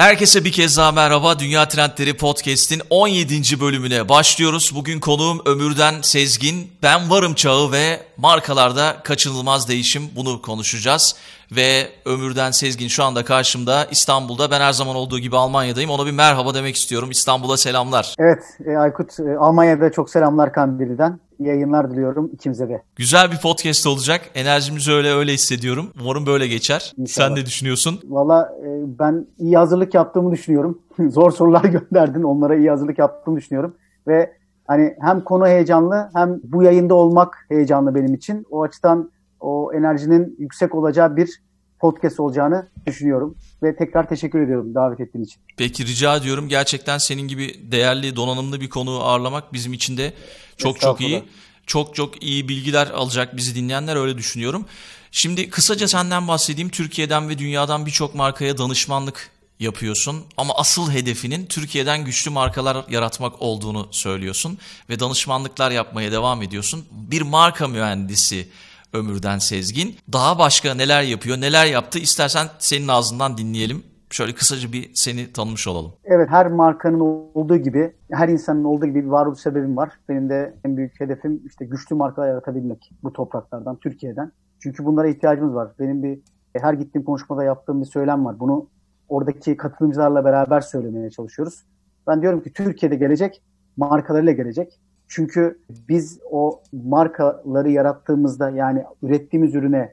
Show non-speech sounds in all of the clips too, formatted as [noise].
Herkese bir kez daha merhaba. Dünya Trendleri Podcast'in 17. bölümüne başlıyoruz. Bugün konuğum Ömürden Sezgin. Ben varım çağı ve markalarda kaçınılmaz değişim bunu konuşacağız. Ve Ömürden Sezgin şu anda karşımda İstanbul'da. Ben her zaman olduğu gibi Almanya'dayım. Ona bir merhaba demek istiyorum. İstanbul'a selamlar. Evet e, Aykut e, Almanya'da çok selamlar Kandili'den. Yayınlar diliyorum ikimize de. Güzel bir podcast olacak. Enerjimizi öyle öyle hissediyorum. Umarım böyle geçer. İnşallah. Sen ne düşünüyorsun? Valla e, ben iyi hazırlık yaptığımı düşünüyorum. [laughs] Zor sorular [laughs] gönderdin. Onlara iyi hazırlık yaptığımı düşünüyorum. Ve hani hem konu heyecanlı hem bu yayında olmak heyecanlı benim için. O açıdan o enerjinin yüksek olacağı bir podcast olacağını düşünüyorum. Ve tekrar teşekkür ediyorum davet ettiğin için. Peki rica ediyorum. Gerçekten senin gibi değerli, donanımlı bir konuğu ağırlamak bizim için de çok çok iyi. Çok çok iyi bilgiler alacak bizi dinleyenler öyle düşünüyorum. Şimdi kısaca senden bahsedeyim. Türkiye'den ve dünyadan birçok markaya danışmanlık yapıyorsun ama asıl hedefinin Türkiye'den güçlü markalar yaratmak olduğunu söylüyorsun ve danışmanlıklar yapmaya devam ediyorsun. Bir marka mühendisi Ömürden Sezgin. Daha başka neler yapıyor, neler yaptı istersen senin ağzından dinleyelim. Şöyle kısaca bir seni tanımış olalım. Evet her markanın olduğu gibi, her insanın olduğu gibi bir varoluş sebebim var. Benim de en büyük hedefim işte güçlü markalar yaratabilmek bu topraklardan, Türkiye'den. Çünkü bunlara ihtiyacımız var. Benim bir her gittiğim konuşmada yaptığım bir söylem var. Bunu oradaki katılımcılarla beraber söylemeye çalışıyoruz. Ben diyorum ki Türkiye'de gelecek markalarıyla gelecek. Çünkü biz o markaları yarattığımızda yani ürettiğimiz ürüne,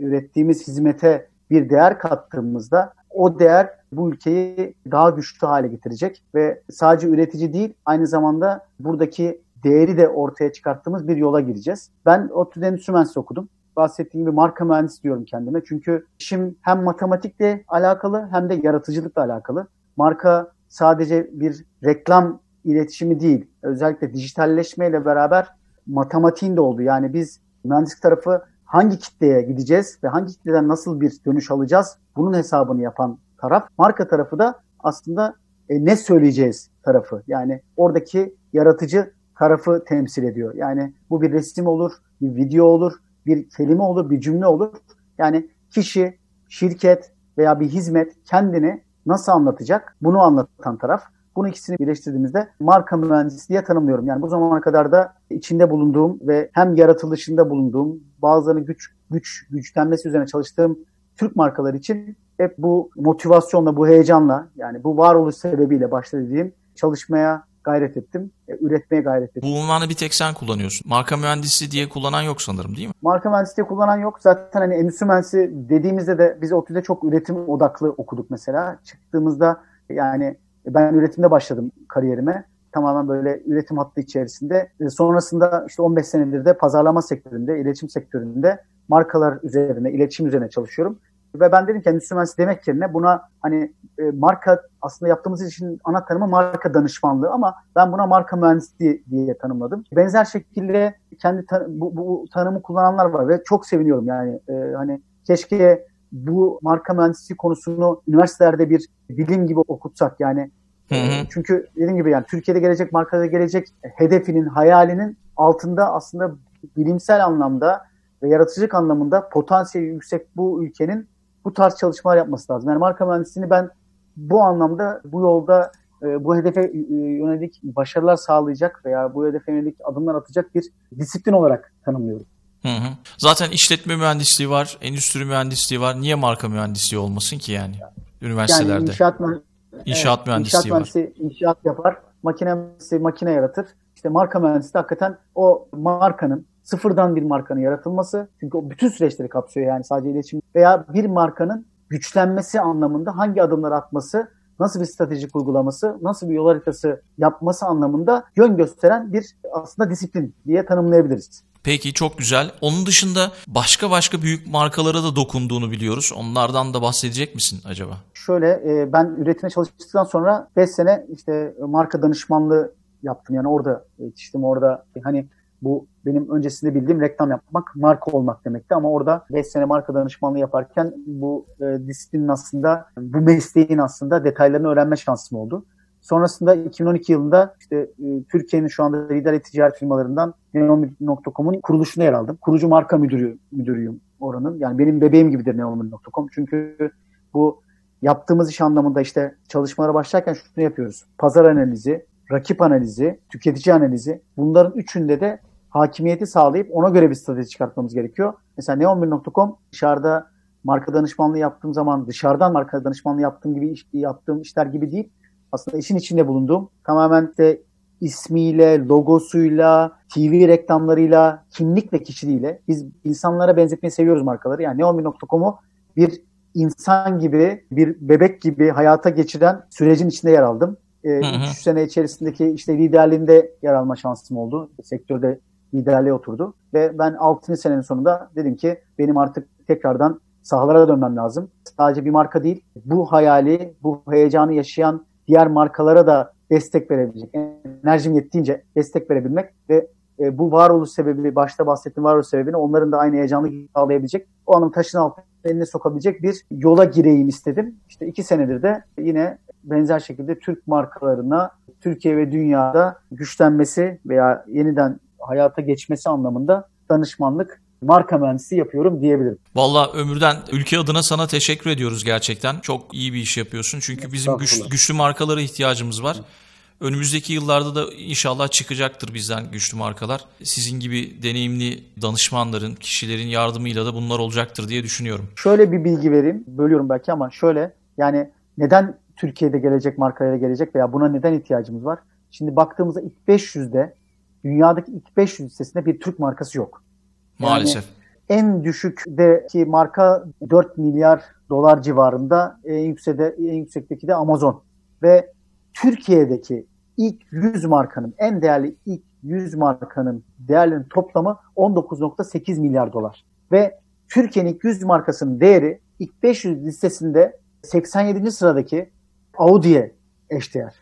ürettiğimiz hizmete bir değer kattığımızda o değer bu ülkeyi daha güçlü hale getirecek ve sadece üretici değil aynı zamanda buradaki değeri de ortaya çıkarttığımız bir yola gireceğiz. Ben ODTÜ'de Endüstri okudum. Bahsettiğim gibi marka mühendisi diyorum kendime. Çünkü işim hem matematikle alakalı hem de yaratıcılıkla alakalı. Marka sadece bir reklam iletişimi değil. Özellikle dijitalleşmeyle beraber matematiğin de oldu. Yani biz mühendislik tarafı hangi kitleye gideceğiz ve hangi kitleden nasıl bir dönüş alacağız bunun hesabını yapan taraf. Marka tarafı da aslında e, ne söyleyeceğiz tarafı. Yani oradaki yaratıcı tarafı temsil ediyor. Yani bu bir resim olur, bir video olur, bir kelime olur, bir cümle olur. Yani kişi, şirket veya bir hizmet kendini nasıl anlatacak bunu anlatan taraf. Bunu ikisini birleştirdiğimizde marka mühendisi diye tanımlıyorum. Yani bu zamana kadar da içinde bulunduğum ve hem yaratılışında bulunduğum bazılarını güç güç güçlenmesi üzerine çalıştığım Türk markalar için hep bu motivasyonla, bu heyecanla yani bu varoluş sebebiyle başladığım çalışmaya gayret ettim. E, üretmeye gayret ettim. Bu unvanı bir tek sen kullanıyorsun. Marka mühendisi diye kullanan yok sanırım değil mi? Marka mühendisi diye kullanan yok. Zaten hani endüstri mühendisi dediğimizde de biz ODTÜ'de çok üretim odaklı okuduk mesela. Çıktığımızda yani ben üretimde başladım kariyerime. Tamamen böyle üretim hattı içerisinde. E, sonrasında işte 15 senedir de pazarlama sektöründe, iletişim sektöründe markalar üzerine, iletişim üzerine çalışıyorum. Ve ben dedim ki endüstri mühendisi demek yerine buna hani e, marka aslında yaptığımız işin ana tanımı marka danışmanlığı ama ben buna marka mühendisliği diye tanımladım. Benzer şekilde kendi tan- bu, bu tanımı kullananlar var ve çok seviniyorum yani e, hani keşke bu marka mühendisliği konusunu üniversitelerde bir bilim gibi okutsak yani. Hı hı. Çünkü dediğim gibi yani Türkiye'de gelecek markada gelecek hedefinin, hayalinin altında aslında bilimsel anlamda ve yaratıcılık anlamında potansiyeli yüksek bu ülkenin bu tarz çalışmalar yapması lazım. Yani marka mühendisliğini ben bu anlamda bu yolda e, bu hedefe e, yönelik başarılar sağlayacak veya bu hedefe yönelik adımlar atacak bir disiplin olarak tanımlıyorum. Hı hı. Zaten işletme mühendisliği var, endüstri mühendisliği var. Niye marka mühendisliği olmasın ki yani üniversitelerde? Yani inşaat, mü- inşaat evet, mühendisliği inşaat mühendisi var. inşaat yapar, makine mühendisi makine yaratır. İşte marka mühendisi hakikaten o markanın sıfırdan bir markanın yaratılması. Çünkü o bütün süreçleri kapsıyor yani sadece iletişim veya bir markanın güçlenmesi anlamında hangi adımlar atması, nasıl bir stratejik uygulaması, nasıl bir yol haritası yapması anlamında yön gösteren bir aslında disiplin diye tanımlayabiliriz. Peki çok güzel. Onun dışında başka başka büyük markalara da dokunduğunu biliyoruz. Onlardan da bahsedecek misin acaba? Şöyle e, ben üretime çalıştıktan sonra 5 sene işte marka danışmanlığı yaptım. Yani orada yetiştim. Orada hani bu benim öncesinde bildiğim reklam yapmak, marka olmak demekti ama orada 5 sene marka danışmanlığı yaparken bu e, disiplinin aslında, bu mesleğin aslında detaylarını öğrenme şansım oldu. Sonrasında 2012 yılında işte e, Türkiye'nin şu anda lider ticaret firmalarından Neomi.com'un kuruluşuna yer aldım. Kurucu marka müdürü, müdürüyüm oranın. Yani benim bebeğim gibidir Neomi.com. Çünkü bu yaptığımız iş anlamında işte çalışmalara başlarken şunu yapıyoruz. Pazar analizi, rakip analizi, tüketici analizi bunların üçünde de hakimiyeti sağlayıp ona göre bir strateji çıkartmamız gerekiyor. Mesela neon1.com dışarıda marka danışmanlığı yaptığım zaman dışarıdan marka danışmanlığı yaptığım gibi iş, yaptığım işler gibi değil. Aslında işin içinde bulunduğum tamamen de ismiyle, logosuyla, TV reklamlarıyla, kimlik ve kişiliğiyle biz insanlara benzetmeyi seviyoruz markaları. Yani neon1.com'u bir insan gibi, bir bebek gibi hayata geçiren sürecin içinde yer aldım. 3 ee, sene içerisindeki işte liderliğinde yer alma şansım oldu. Sektörde liderliğe oturdu. Ve ben 6. senenin sonunda dedim ki benim artık tekrardan sahalara dönmem lazım. Sadece bir marka değil, bu hayali, bu heyecanı yaşayan diğer markalara da destek verebilecek, enerjim yettiğince destek verebilmek ve e, bu varoluş sebebi, başta bahsettiğim varoluş sebebini onların da aynı heyecanı sağlayabilecek, o anın taşın altına eline sokabilecek bir yola gireyim istedim. İşte iki senedir de yine benzer şekilde Türk markalarına Türkiye ve dünyada güçlenmesi veya yeniden hayata geçmesi anlamında danışmanlık marka mühendisi yapıyorum diyebilirim. Valla Ömür'den ülke adına sana teşekkür ediyoruz gerçekten. Çok iyi bir iş yapıyorsun. Çünkü bizim güç, güçlü markalara ihtiyacımız var. Önümüzdeki yıllarda da inşallah çıkacaktır bizden güçlü markalar. Sizin gibi deneyimli danışmanların, kişilerin yardımıyla da bunlar olacaktır diye düşünüyorum. Şöyle bir bilgi vereyim. Bölüyorum belki ama şöyle yani neden Türkiye'de gelecek markalara gelecek veya buna neden ihtiyacımız var? Şimdi baktığımızda ilk 500'de dünyadaki ilk 500 listesinde bir Türk markası yok. Yani Maalesef. En düşükteki marka 4 milyar dolar civarında, en, yüksekte, en yüksekteki de Amazon. Ve Türkiye'deki ilk 100 markanın, en değerli ilk 100 markanın değerlerinin toplamı 19.8 milyar dolar. Ve Türkiye'nin ilk 100 markasının değeri ilk 500 listesinde 87. sıradaki Audi'ye eşdeğer.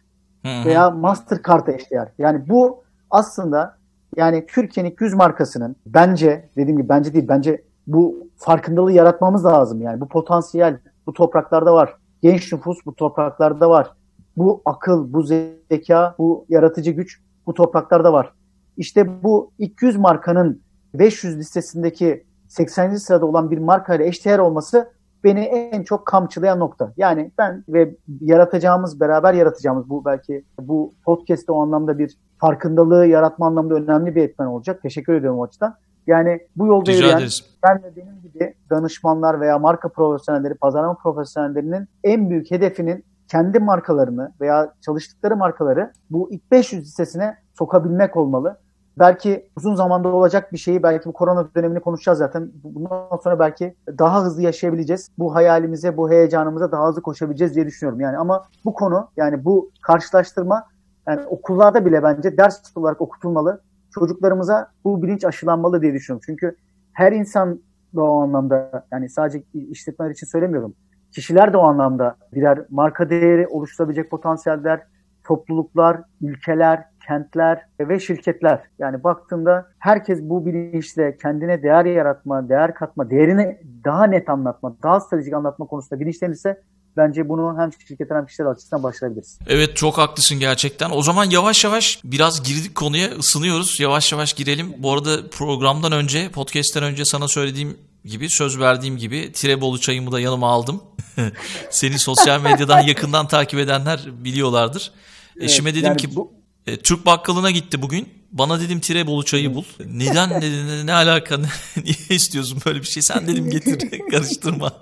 Veya Mastercard'a eşdeğer. Yani bu aslında yani Türkiye'nin 100 markasının bence dediğim gibi bence değil bence bu farkındalığı yaratmamız lazım. Yani bu potansiyel bu topraklarda var. Genç nüfus bu topraklarda var. Bu akıl, bu zeka, bu yaratıcı güç bu topraklarda var. İşte bu 200 markanın 500 listesindeki 80. sırada olan bir markayla eşdeğer olması beni en çok kamçılayan nokta. Yani ben ve yaratacağımız, beraber yaratacağımız bu belki bu podcast'te o anlamda bir farkındalığı yaratma anlamda önemli bir etmen olacak. Teşekkür ediyorum o açıdan. Yani bu yolda Rica yürüyen ben ve benim gibi danışmanlar veya marka profesyonelleri, pazarlama profesyonellerinin en büyük hedefinin kendi markalarını veya çalıştıkları markaları bu ilk 500 listesine sokabilmek olmalı belki uzun zamanda olacak bir şeyi belki bu korona dönemini konuşacağız zaten. Bundan sonra belki daha hızlı yaşayabileceğiz. Bu hayalimize, bu heyecanımıza daha hızlı koşabileceğiz diye düşünüyorum. Yani ama bu konu yani bu karşılaştırma yani okullarda bile bence ders olarak okutulmalı. Çocuklarımıza bu bilinç aşılanmalı diye düşünüyorum. Çünkü her insan da o anlamda yani sadece işletmeler için söylemiyorum. Kişiler de o anlamda birer marka değeri oluşturabilecek potansiyeller, topluluklar, ülkeler, kentler ve şirketler. Yani baktığında herkes bu bilinçle kendine değer yaratma, değer katma, değerini daha net anlatma, daha stratejik anlatma konusunda bilinçlenirse bence bunu hem şirketler hem kişiler açısından başlayabiliriz. Evet çok haklısın gerçekten. O zaman yavaş yavaş biraz girdik konuya ısınıyoruz. Yavaş yavaş girelim. Bu arada programdan önce, podcast'ten önce sana söylediğim gibi söz verdiğim gibi Tirebolu çayımı da yanıma aldım. [laughs] Seni sosyal medyadan yakından takip edenler biliyorlardır. Evet, Eşime dedim yani ki bu... e, Türk bakkalına gitti bugün. Bana dedim Tirebolu çayı bul. Neden ne, ne alaka [laughs] niye istiyorsun böyle bir şey? Sen dedim getir [laughs] karıştırma.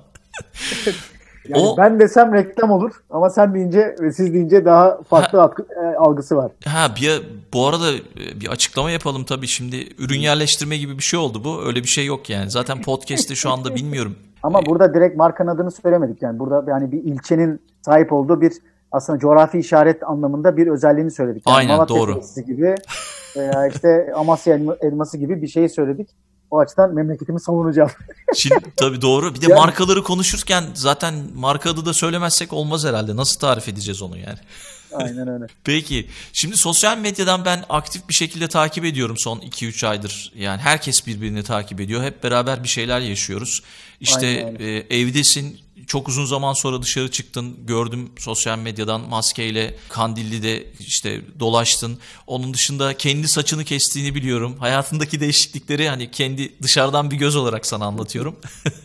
Yani o, ben desem reklam olur ama sen deyince ve siz deyince daha farklı ha, e, algısı var. Ha bir bu arada e, bir açıklama yapalım tabii şimdi ürün yerleştirme gibi bir şey oldu bu. Öyle bir şey yok yani. Zaten podcast'te şu anda bilmiyorum. [laughs] Ama burada direkt markanın adını söylemedik yani. Burada yani bir ilçenin sahip olduğu bir aslında coğrafi işaret anlamında bir özelliğini söyledik. Yani Aynen Malatya doğru. gibi [laughs] veya işte Amasya elması gibi bir şeyi söyledik. O açıdan memleketimi savunacağım. [laughs] Şimdi tabii doğru. Bir de yani, markaları konuşurken zaten marka adı da söylemezsek olmaz herhalde. Nasıl tarif edeceğiz onu yani? [laughs] Aynen öyle. [laughs] Peki. Şimdi sosyal medyadan ben aktif bir şekilde takip ediyorum son 2-3 aydır. Yani herkes birbirini takip ediyor. Hep beraber bir şeyler yaşıyoruz. İşte e, evdesin. Çok uzun zaman sonra dışarı çıktın. Gördüm sosyal medyadan maskeyle Kandilli'de işte dolaştın. Onun dışında kendi saçını kestiğini biliyorum. Hayatındaki değişiklikleri hani kendi dışarıdan bir göz olarak sana anlatıyorum.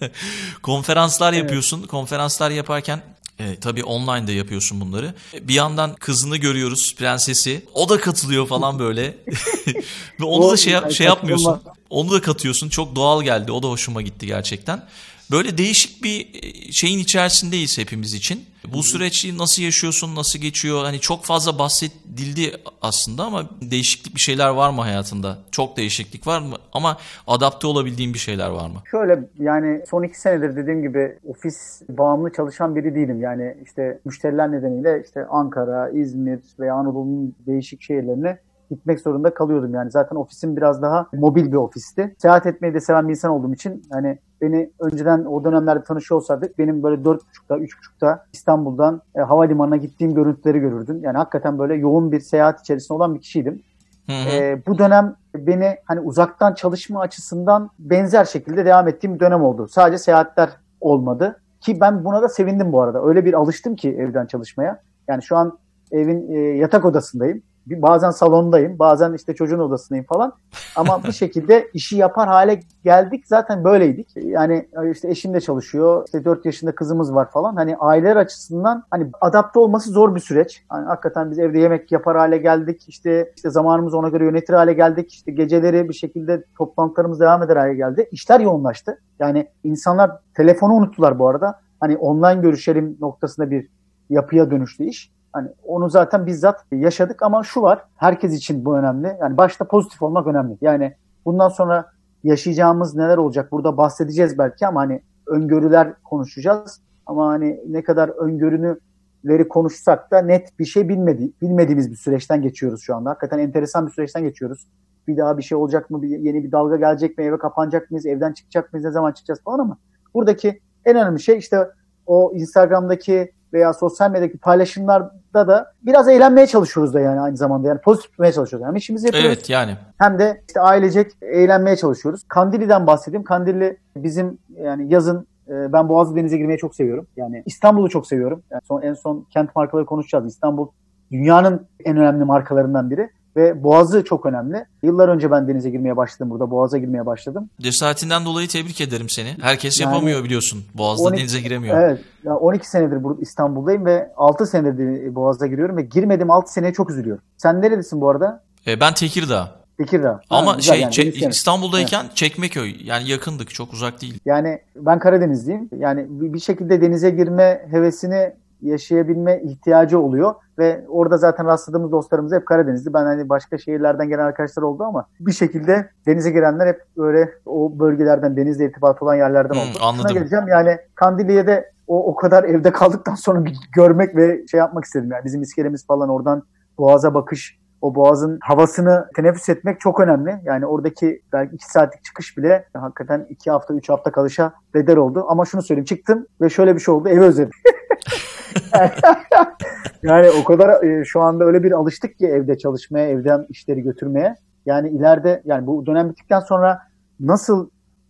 [laughs] Konferanslar yapıyorsun. Evet. Konferanslar yaparken e, tabii online'da yapıyorsun bunları. Bir yandan kızını görüyoruz, prensesi. O da katılıyor falan böyle. [laughs] Ve onu da şey, şey yapmıyorsun. Onu da katıyorsun. Çok doğal geldi. O da hoşuma gitti gerçekten. Böyle değişik bir e, şeyin içerisindeyiz hepimiz için. Bu süreci nasıl yaşıyorsun, nasıl geçiyor? Hani çok fazla bahsedildi aslında ama değişiklik bir şeyler var mı hayatında? Çok değişiklik var mı? Ama adapte olabildiğin bir şeyler var mı? Şöyle yani son iki senedir dediğim gibi ofis bağımlı çalışan biri değilim. Yani işte müşteriler nedeniyle işte Ankara, İzmir veya Anadolu'nun değişik şehirlerine gitmek zorunda kalıyordum. Yani zaten ofisim biraz daha mobil bir ofisti. Seyahat etmeyi de seven bir insan olduğum için hani beni önceden o dönemlerde tanışıyor olsaydık benim böyle 4.30'da 3.30'da İstanbul'dan e, havalimanına gittiğim görüntüleri görürdün. Yani hakikaten böyle yoğun bir seyahat içerisinde olan bir kişiydim. Hı hı. E, bu dönem beni hani uzaktan çalışma açısından benzer şekilde devam ettiğim bir dönem oldu. Sadece seyahatler olmadı. Ki ben buna da sevindim bu arada. Öyle bir alıştım ki evden çalışmaya. Yani şu an evin e, yatak odasındayım bazen salondayım, bazen işte çocuğun odasındayım falan. Ama bir şekilde işi yapar hale geldik. Zaten böyleydik. Yani işte eşim de çalışıyor. İşte 4 yaşında kızımız var falan. Hani aileler açısından hani adapte olması zor bir süreç. Hani hakikaten biz evde yemek yapar hale geldik. İşte, işte zamanımızı ona göre yönetir hale geldik. İşte geceleri bir şekilde toplantılarımız devam eder hale geldi. İşler yoğunlaştı. Yani insanlar telefonu unuttular bu arada. Hani online görüşelim noktasında bir yapıya dönüştü iş. Hani onu zaten bizzat yaşadık ama şu var. Herkes için bu önemli. Yani başta pozitif olmak önemli. Yani bundan sonra yaşayacağımız neler olacak burada bahsedeceğiz belki ama hani öngörüler konuşacağız. Ama hani ne kadar öngörünüleri konuşsak da net bir şey bilmedi, bilmediğimiz bir süreçten geçiyoruz şu anda. Hakikaten enteresan bir süreçten geçiyoruz. Bir daha bir şey olacak mı? Bir, yeni bir dalga gelecek mi? Eve kapanacak mıyız? Evden çıkacak mıyız? Ne zaman çıkacağız falan ama buradaki en önemli şey işte o Instagram'daki veya sosyal medyadaki paylaşımlarda da biraz eğlenmeye çalışıyoruz da yani aynı zamanda. Yani pozitif tutmaya çalışıyoruz. Hem işimizi yapıyoruz. Evet yani. Hem de işte ailecek eğlenmeye çalışıyoruz. Kandilli'den bahsedeyim. Kandilli bizim yani yazın e, ben Boğazlı Denize girmeyi çok seviyorum. Yani İstanbul'u çok seviyorum. Yani son, en son kent markaları konuşacağız. İstanbul dünyanın en önemli markalarından biri ve Boğazı çok önemli. Yıllar önce ben denize girmeye başladım burada. Boğaz'a girmeye başladım. Cesaretinden dolayı tebrik ederim seni. Herkes yani, yapamıyor biliyorsun. Boğaz'da 12, denize giremiyor. Evet. Yani 12 senedir burada İstanbul'dayım ve 6 senedir Boğaz'a giriyorum ve girmedim 6 seneye çok üzülüyorum. Sen nerelisin bu arada? E, ben Tekirdağ. Tekirdağ. Ama ha, şey yani, çek, İstanbul'dayken evet. Çekmeköy yani yakındık çok uzak değil. Yani ben Karadenizliyim. Yani bir şekilde denize girme hevesini yaşayabilme ihtiyacı oluyor ve orada zaten rastladığımız dostlarımız hep Karadenizli. Ben hani başka şehirlerden gelen arkadaşlar oldu ama bir şekilde denize girenler hep böyle o bölgelerden denizle irtibat olan yerlerden oldu. Hmm, anladım. Şuna geleceğim yani Kandiliye'de de o, o kadar evde kaldıktan sonra bir görmek ve şey yapmak istedim. Yani bizim iskelemiz falan oradan boğaza bakış o boğazın havasını teneffüs etmek çok önemli. Yani oradaki belki iki saatlik çıkış bile hakikaten iki hafta, üç hafta kalışa bedel oldu. Ama şunu söyleyeyim çıktım ve şöyle bir şey oldu. Evi özledim. [laughs] [laughs] yani o kadar e, şu anda öyle bir alıştık ki evde çalışmaya, evden işleri götürmeye. Yani ileride yani bu dönem bittikten sonra nasıl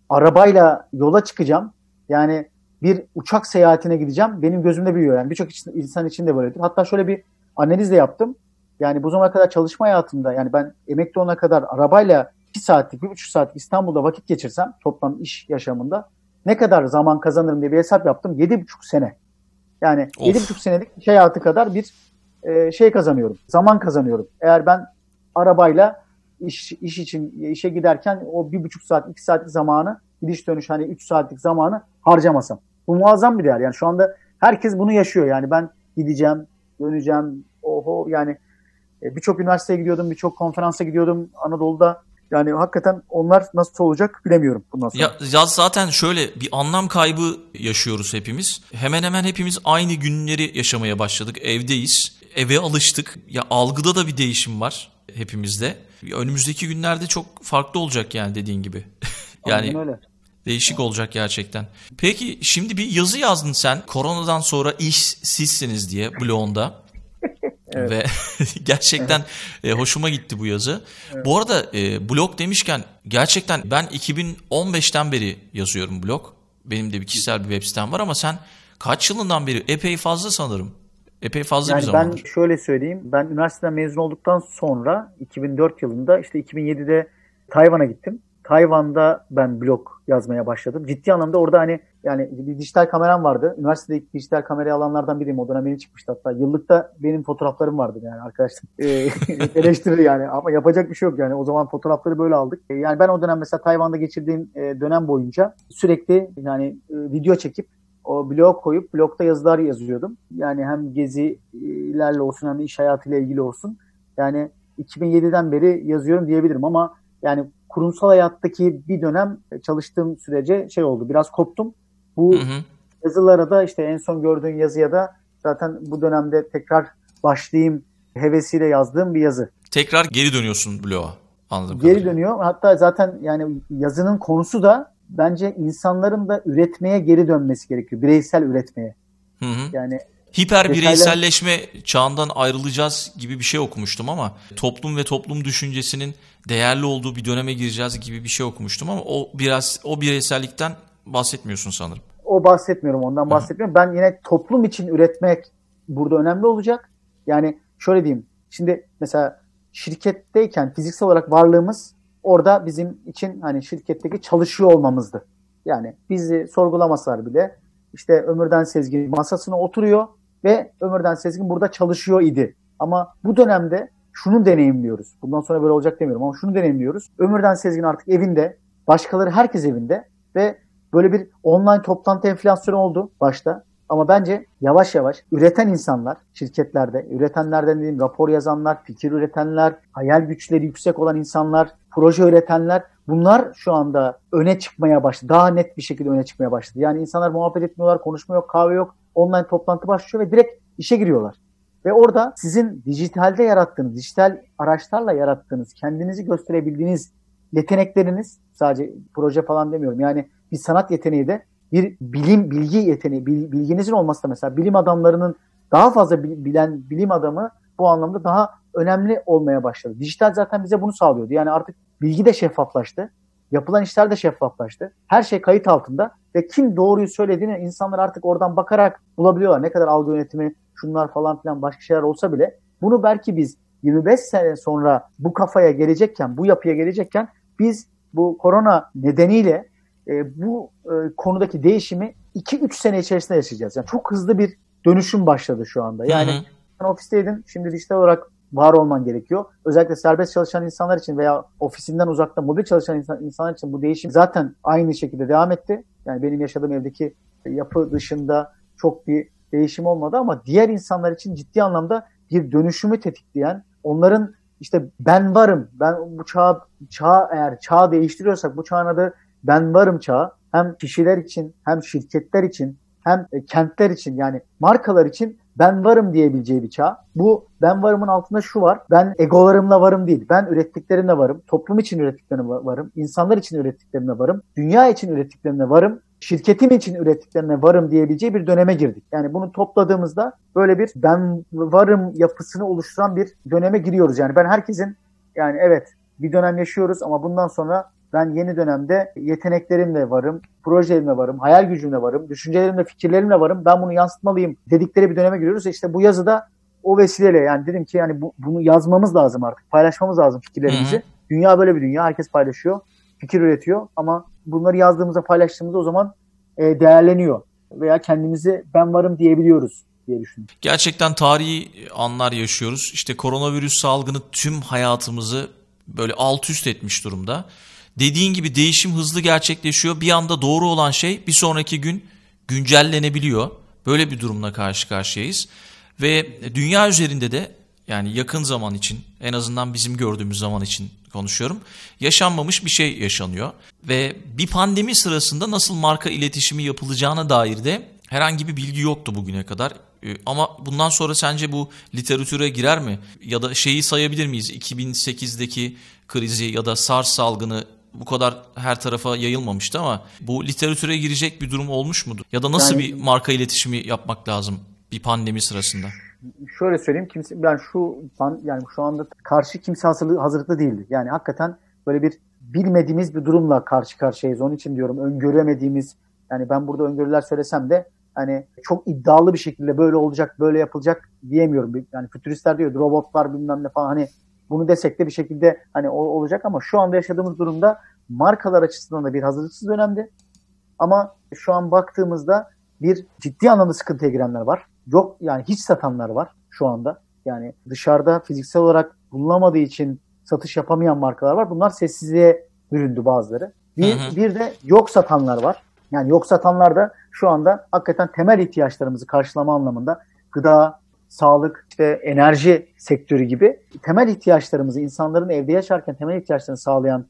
arabayla yola çıkacağım? Yani bir uçak seyahatine gideceğim. Benim gözümde büyüyor. Yani birçok insan için de böyledir. Hatta şöyle bir analiz de yaptım. Yani bu zamana kadar çalışma hayatımda yani ben emekli olana kadar arabayla 2 saatlik, 1,5 saatlik İstanbul'da vakit geçirsem toplam iş yaşamında ne kadar zaman kazanırım diye bir hesap yaptım. 7,5 sene. Yani of. 7,5 senelik iş hayatı kadar bir e, şey kazanıyorum. Zaman kazanıyorum. Eğer ben arabayla iş, iş için işe giderken o 1,5 saat, 2 saatlik zamanı gidiş dönüş hani 3 saatlik zamanı harcamasam. Bu muazzam bir değer. Yani şu anda herkes bunu yaşıyor. Yani ben gideceğim, döneceğim. Oho yani e, birçok üniversiteye gidiyordum, birçok konferansa gidiyordum Anadolu'da. Yani hakikaten onlar nasıl olacak bilemiyorum bundan sonra. Ya, ya zaten şöyle bir anlam kaybı yaşıyoruz hepimiz. Hemen hemen hepimiz aynı günleri yaşamaya başladık. Evdeyiz. Eve alıştık. Ya algıda da bir değişim var hepimizde. Önümüzdeki günlerde çok farklı olacak yani dediğin gibi. [laughs] yani Aynen öyle. Değişik olacak gerçekten. Peki şimdi bir yazı yazdın sen. Koronadan sonra işsizsiniz diye blogunda. Evet. Ve [laughs] gerçekten evet. e, hoşuma gitti bu yazı. Evet. Bu arada e, blog demişken gerçekten ben 2015'ten beri yazıyorum blog. Benim de bir kişisel bir web sitem var ama sen kaç yılından beri? Epey fazla sanırım. Epey fazla yani bir zamandır. Ben şöyle söyleyeyim. Ben üniversiteden mezun olduktan sonra 2004 yılında işte 2007'de Tayvan'a gittim. Tayvan'da ben blog yazmaya başladım. Ciddi anlamda orada hani yani bir dijital kameram vardı. Üniversitede ilk dijital kamerayı alanlardan biriyim. O dönem yeni çıkmıştı hatta. Yıllıkta benim fotoğraflarım vardı yani arkadaşlar. [laughs] E, eleştiri yani ama yapacak bir şey yok yani. O zaman fotoğrafları böyle aldık. E, yani ben o dönem mesela Tayvan'da geçirdiğim e, dönem boyunca sürekli yani e, video çekip o blog koyup blogda yazılar yazıyordum. Yani hem gezilerle olsun hem iş hayatıyla ilgili olsun. Yani 2007'den beri yazıyorum diyebilirim ama yani kurumsal hayattaki bir dönem çalıştığım sürece şey oldu. Biraz koptum. Bu hı hı. yazılara da işte en son gördüğün yazıya da zaten bu dönemde tekrar başlayayım hevesiyle yazdığım bir yazı. Tekrar geri dönüyorsun bloğa. Anladım. Geri kadarıyla. dönüyor. Hatta zaten yani yazının konusu da bence insanların da üretmeye geri dönmesi gerekiyor. Bireysel üretmeye. Hı hı. Yani hiper bireyselleşme çağından ayrılacağız gibi bir şey okumuştum ama toplum ve toplum düşüncesinin değerli olduğu bir döneme gireceğiz gibi bir şey okumuştum ama o biraz o bireysellikten bahsetmiyorsun sanırım. O bahsetmiyorum ondan bahsetmiyorum. Ben yine toplum için üretmek burada önemli olacak. Yani şöyle diyeyim. Şimdi mesela şirketteyken fiziksel olarak varlığımız orada bizim için hani şirketteki çalışıyor olmamızdı. Yani bizi sorgulamasalar bile işte Ömürden Sezgin masasına oturuyor ve Ömürden Sezgin burada çalışıyor idi. Ama bu dönemde şunu deneyimliyoruz. Bundan sonra böyle olacak demiyorum ama şunu deneyimliyoruz. Ömürden Sezgin artık evinde, başkaları herkes evinde ve böyle bir online toplantı enflasyonu oldu başta. Ama bence yavaş yavaş üreten insanlar şirketlerde, üretenlerden dediğim rapor yazanlar, fikir üretenler, hayal güçleri yüksek olan insanlar, proje üretenler bunlar şu anda öne çıkmaya başladı. Daha net bir şekilde öne çıkmaya başladı. Yani insanlar muhabbet etmiyorlar, konuşma yok, kahve yok. Online toplantı başlıyor ve direkt işe giriyorlar. Ve orada sizin dijitalde yarattığınız, dijital araçlarla yarattığınız, kendinizi gösterebildiğiniz yetenekleriniz, sadece proje falan demiyorum. Yani bir sanat yeteneği de bir bilim, bilgi yeteneği, bilginizin olması da mesela bilim adamlarının daha fazla bilen bilim adamı bu anlamda daha önemli olmaya başladı. Dijital zaten bize bunu sağlıyordu. Yani artık bilgi de şeffaflaştı. Yapılan işler de şeffaflaştı. Her şey kayıt altında ve kim doğruyu söylediğini insanlar artık oradan bakarak bulabiliyorlar. Ne kadar algı yönetimi, şunlar falan filan başka şeyler olsa bile bunu belki biz 25 sene sonra bu kafaya gelecekken, bu yapıya gelecekken biz bu korona nedeniyle e, bu e, konudaki değişimi 2-3 sene içerisinde yaşayacağız. Yani çok hızlı bir dönüşüm başladı şu anda. Yani hı hı. sen ofisteydin, şimdi dijital olarak var olman gerekiyor. Özellikle serbest çalışan insanlar için veya ofisinden uzakta mobil çalışan insan, insanlar için bu değişim zaten aynı şekilde devam etti. Yani benim yaşadığım evdeki yapı dışında çok bir değişim olmadı ama diğer insanlar için ciddi anlamda bir dönüşümü tetikleyen, onların işte ben varım, ben bu çağ, çağ eğer çağ değiştiriyorsak bu çağın adı ben varım çağı hem kişiler için hem şirketler için hem e, kentler için yani markalar için ben varım diyebileceği bir çağ. Bu ben varımın altında şu var. Ben egolarımla varım değil. Ben ürettiklerimle varım. Toplum için ürettiklerimle varım. insanlar için ürettiklerimle varım. Dünya için ürettiklerimle varım. Şirketim için ürettiklerine varım diyebileceği bir döneme girdik. Yani bunu topladığımızda böyle bir ben varım yapısını oluşturan bir döneme giriyoruz. Yani ben herkesin yani evet bir dönem yaşıyoruz ama bundan sonra ben yeni dönemde yeteneklerimle varım, projelerimle varım, hayal gücümle varım, düşüncelerimle, fikirlerimle varım. Ben bunu yansıtmalıyım dedikleri bir döneme giriyoruz. İşte bu yazıda o vesileyle yani dedim ki yani bu, bunu yazmamız lazım artık. Paylaşmamız lazım fikirlerimizi. Hı hı. Dünya böyle bir dünya. Herkes paylaşıyor. Fikir üretiyor ama bunları yazdığımızda paylaştığımızda o zaman e, değerleniyor. Veya kendimizi ben varım diyebiliyoruz diye düşünüyorum. Gerçekten tarihi anlar yaşıyoruz. İşte koronavirüs salgını tüm hayatımızı böyle alt üst etmiş durumda. Dediğin gibi değişim hızlı gerçekleşiyor. Bir anda doğru olan şey bir sonraki gün güncellenebiliyor. Böyle bir durumla karşı karşıyayız. Ve dünya üzerinde de yani yakın zaman için en azından bizim gördüğümüz zaman için konuşuyorum. Yaşanmamış bir şey yaşanıyor. Ve bir pandemi sırasında nasıl marka iletişimi yapılacağına dair de herhangi bir bilgi yoktu bugüne kadar. Ee, ama bundan sonra sence bu literatüre girer mi? Ya da şeyi sayabilir miyiz? 2008'deki krizi ya da SARS salgını bu kadar her tarafa yayılmamıştı ama bu literatüre girecek bir durum olmuş mudur? Ya da nasıl yani, bir marka iletişimi yapmak lazım bir pandemi sırasında? Şöyle söyleyeyim kimse yani şu yani şu anda karşı kimse hazırlı, hazırlıklı değildi. Yani hakikaten böyle bir bilmediğimiz bir durumla karşı karşıyayız. Onun için diyorum öngöremediğimiz yani ben burada öngörüler söylesem de hani çok iddialı bir şekilde böyle olacak, böyle yapılacak diyemiyorum. Yani fütüristler diyor robotlar bilmem ne falan hani bunu desek de bir şekilde hani olacak ama şu anda yaşadığımız durumda markalar açısından da bir hazırlıksız dönemdi. Ama şu an baktığımızda bir ciddi anlamda sıkıntıya girenler var. Yok yani hiç satanlar var şu anda. Yani dışarıda fiziksel olarak bulunamadığı için satış yapamayan markalar var. Bunlar sessizliğe büründü bazıları. Bir, hı hı. bir de yok satanlar var. Yani yok satanlar da şu anda hakikaten temel ihtiyaçlarımızı karşılama anlamında gıda, sağlık, işte enerji sektörü gibi temel ihtiyaçlarımızı insanların evde yaşarken temel ihtiyaçlarını sağlayan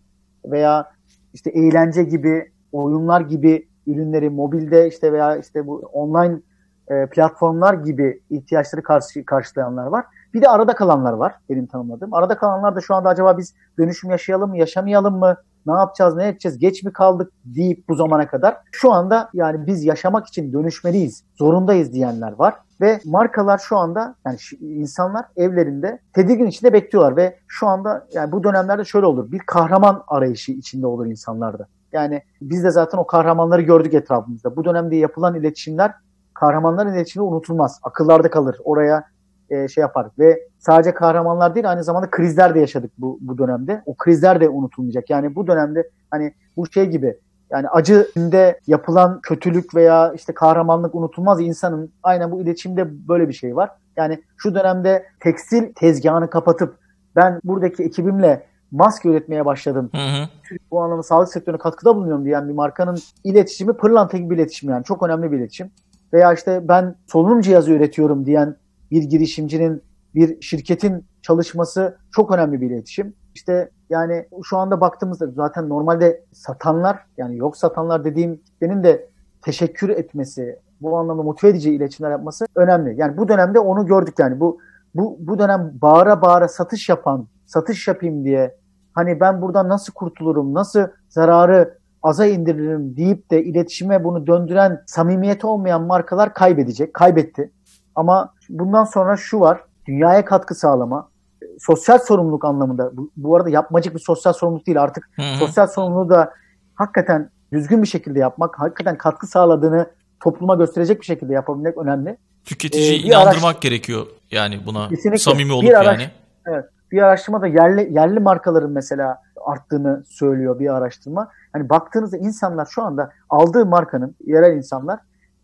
veya işte eğlence gibi, oyunlar gibi ürünleri mobilde işte veya işte bu online e, platformlar gibi ihtiyaçları karşı, karşılayanlar var. Bir de arada kalanlar var benim tanımladığım. Arada kalanlar da şu anda acaba biz dönüşüm yaşayalım mı, yaşamayalım mı, ne yapacağız, ne edeceğiz, geç mi kaldık deyip bu zamana kadar. Şu anda yani biz yaşamak için dönüşmeliyiz, zorundayız diyenler var. Ve markalar şu anda yani insanlar evlerinde tedirgin içinde bekliyorlar ve şu anda yani bu dönemlerde şöyle olur. Bir kahraman arayışı içinde olur insanlarda. Yani biz de zaten o kahramanları gördük etrafımızda. Bu dönemde yapılan iletişimler kahramanların iletişimi unutulmaz. Akıllarda kalır. Oraya e, şey yapar ve sadece kahramanlar değil aynı zamanda krizler de yaşadık bu, bu dönemde. O krizler de unutulmayacak. Yani bu dönemde hani bu şey gibi yani acı içinde yapılan kötülük veya işte kahramanlık unutulmaz insanın aynen bu iletişimde böyle bir şey var. Yani şu dönemde tekstil tezgahını kapatıp ben buradaki ekibimle maske üretmeye başladım. Hı hı. Bu anlamda sağlık sektörüne katkıda bulunuyorum diyen bir markanın iletişimi pırlanta gibi bir iletişim yani. Çok önemli bir iletişim. Veya işte ben solunum cihazı üretiyorum diyen bir girişimcinin, bir şirketin çalışması çok önemli bir iletişim. İşte yani şu anda baktığımızda zaten normalde satanlar yani yok satanlar dediğim kitlenin de teşekkür etmesi, bu anlamda motive edici iletişimler yapması önemli. Yani bu dönemde onu gördük yani bu bu bu dönem bağıra bağıra satış yapan, satış yapayım diye hani ben buradan nasıl kurtulurum, nasıl zararı aza indiririm deyip de iletişime bunu döndüren samimiyeti olmayan markalar kaybedecek, kaybetti. Ama bundan sonra şu var, dünyaya katkı sağlama, sosyal sorumluluk anlamında, bu, bu arada yapmacık bir sosyal sorumluluk değil artık hı hı. sosyal sorumluluğu da hakikaten düzgün bir şekilde yapmak, hakikaten katkı sağladığını topluma gösterecek bir şekilde yapabilmek önemli. Tüketiciyi ee, inandırmak araş... gerekiyor yani buna Kesinlikle. samimi olup bir araş... yani. Evet. Bir araştırmada yerli yerli markaların mesela arttığını söylüyor bir araştırma. Hani baktığınızda insanlar şu anda aldığı markanın yerel insanlar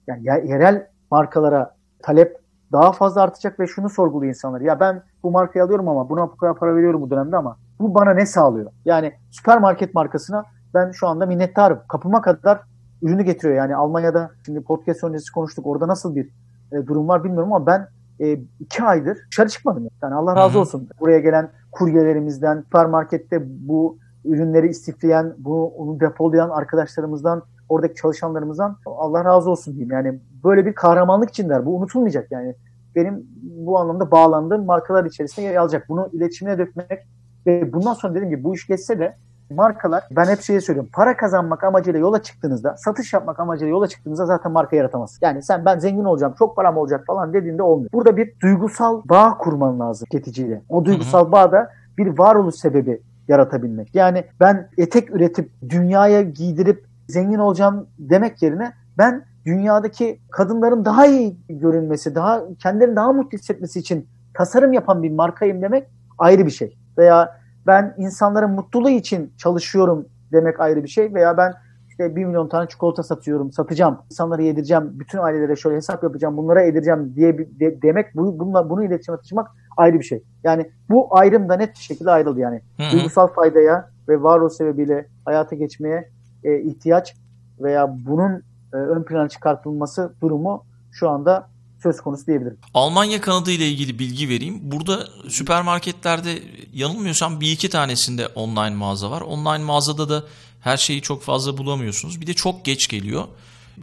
yani yerel markalara talep daha fazla artacak ve şunu sorguluyor insanlar. Ya ben bu markayı alıyorum ama buna bu kadar para veriyorum bu dönemde ama bu bana ne sağlıyor? Yani süpermarket markasına ben şu anda minnettarım. Kapıma kadar ürünü getiriyor. Yani Almanya'da şimdi podcast öncesi konuştuk. Orada nasıl bir e, durum var bilmiyorum ama ben e, iki aydır dışarı çıkmadım. Yani Allah razı Hı-hı. olsun. Buraya gelen kuryelerimizden, süpermarkette bu ürünleri istifleyen, bunu onu depolayan arkadaşlarımızdan, oradaki çalışanlarımızdan Allah razı olsun diyeyim. Yani böyle bir kahramanlık içindeler. Bu unutulmayacak yani. Benim bu anlamda bağlandığım markalar içerisinde yer alacak. Bunu iletişimine dökmek ve bundan sonra dediğim gibi bu iş geçse de markalar ben hep şeyi söylüyorum. Para kazanmak amacıyla yola çıktığınızda, satış yapmak amacıyla yola çıktığınızda zaten marka yaratamaz. Yani sen ben zengin olacağım, çok param olacak falan dediğinde olmuyor. Burada bir duygusal bağ kurman lazım tüketiciyle. O duygusal bağ da bir varoluş sebebi yaratabilmek. Yani ben etek üretip dünyaya giydirip zengin olacağım demek yerine ben dünyadaki kadınların daha iyi görünmesi, daha kendilerini daha mutlu hissetmesi için tasarım yapan bir markayım demek ayrı bir şey. Veya ben insanların mutluluğu için çalışıyorum demek ayrı bir şey. Veya ben işte 1 milyon tane çikolata satıyorum, satacağım, insanlara yedireceğim, bütün ailelere şöyle hesap yapacağım, bunlara yedireceğim diye de, demek, bu, bununla, bunu iletişime taşımak ayrı bir şey. Yani bu ayrım da net bir şekilde ayrıldı yani. Hı-hı. Duygusal faydaya ve varoluş sebebiyle hayata geçmeye e, ihtiyaç veya bunun e, ön plana çıkartılması durumu şu anda söz konusu diyebilirim. Almanya kanadı ile ilgili bilgi vereyim. Burada süpermarketlerde yanılmıyorsam bir iki tanesinde online mağaza var. Online mağazada da her şeyi çok fazla bulamıyorsunuz. Bir de çok geç geliyor.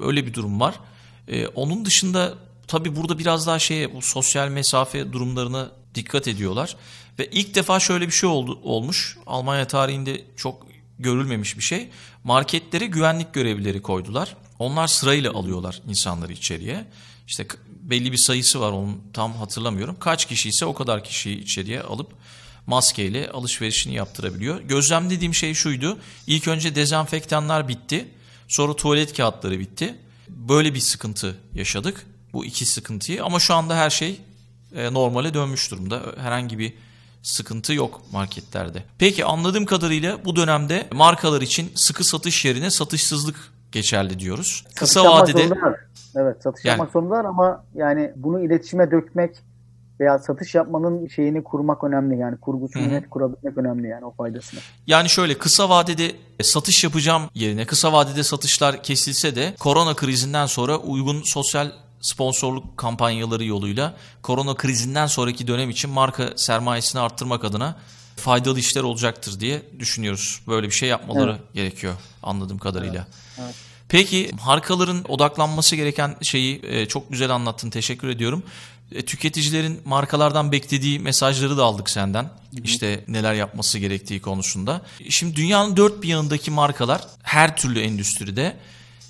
Öyle bir durum var. Ee, onun dışında tabii burada biraz daha şeye bu sosyal mesafe durumlarına dikkat ediyorlar. Ve ilk defa şöyle bir şey oldu olmuş. Almanya tarihinde çok görülmemiş bir şey. Marketlere güvenlik görevlileri koydular. Onlar sırayla alıyorlar insanları içeriye. İşte belli bir sayısı var onu tam hatırlamıyorum. Kaç kişi ise o kadar kişiyi içeriye alıp maskeyle alışverişini yaptırabiliyor. Gözlemlediğim şey şuydu. İlk önce dezenfektanlar bitti. Sonra tuvalet kağıtları bitti. Böyle bir sıkıntı yaşadık. Bu iki sıkıntıyı ama şu anda her şey e, normale dönmüş durumda. Herhangi bir sıkıntı yok marketlerde. Peki anladığım kadarıyla bu dönemde markalar için sıkı satış yerine satışsızlık geçerli diyoruz. Kısa vadede Evet satış Yani- yapmak zorundalar ama yani bunu iletişime dökmek veya satış yapmanın şeyini kurmak önemli. Yani kurgusunu net kurabilmek önemli yani o faydasını. Yani şöyle kısa vadede satış yapacağım yerine kısa vadede satışlar kesilse de korona krizinden sonra uygun sosyal sponsorluk kampanyaları yoluyla korona krizinden sonraki dönem için marka sermayesini arttırmak adına faydalı işler olacaktır diye düşünüyoruz. Böyle bir şey yapmaları gerekiyor anladığım kadarıyla. evet. Peki markaların odaklanması gereken şeyi e, çok güzel anlattın. Teşekkür ediyorum. E, tüketicilerin markalardan beklediği mesajları da aldık senden. İşte neler yapması gerektiği konusunda. Şimdi dünyanın dört bir yanındaki markalar her türlü endüstride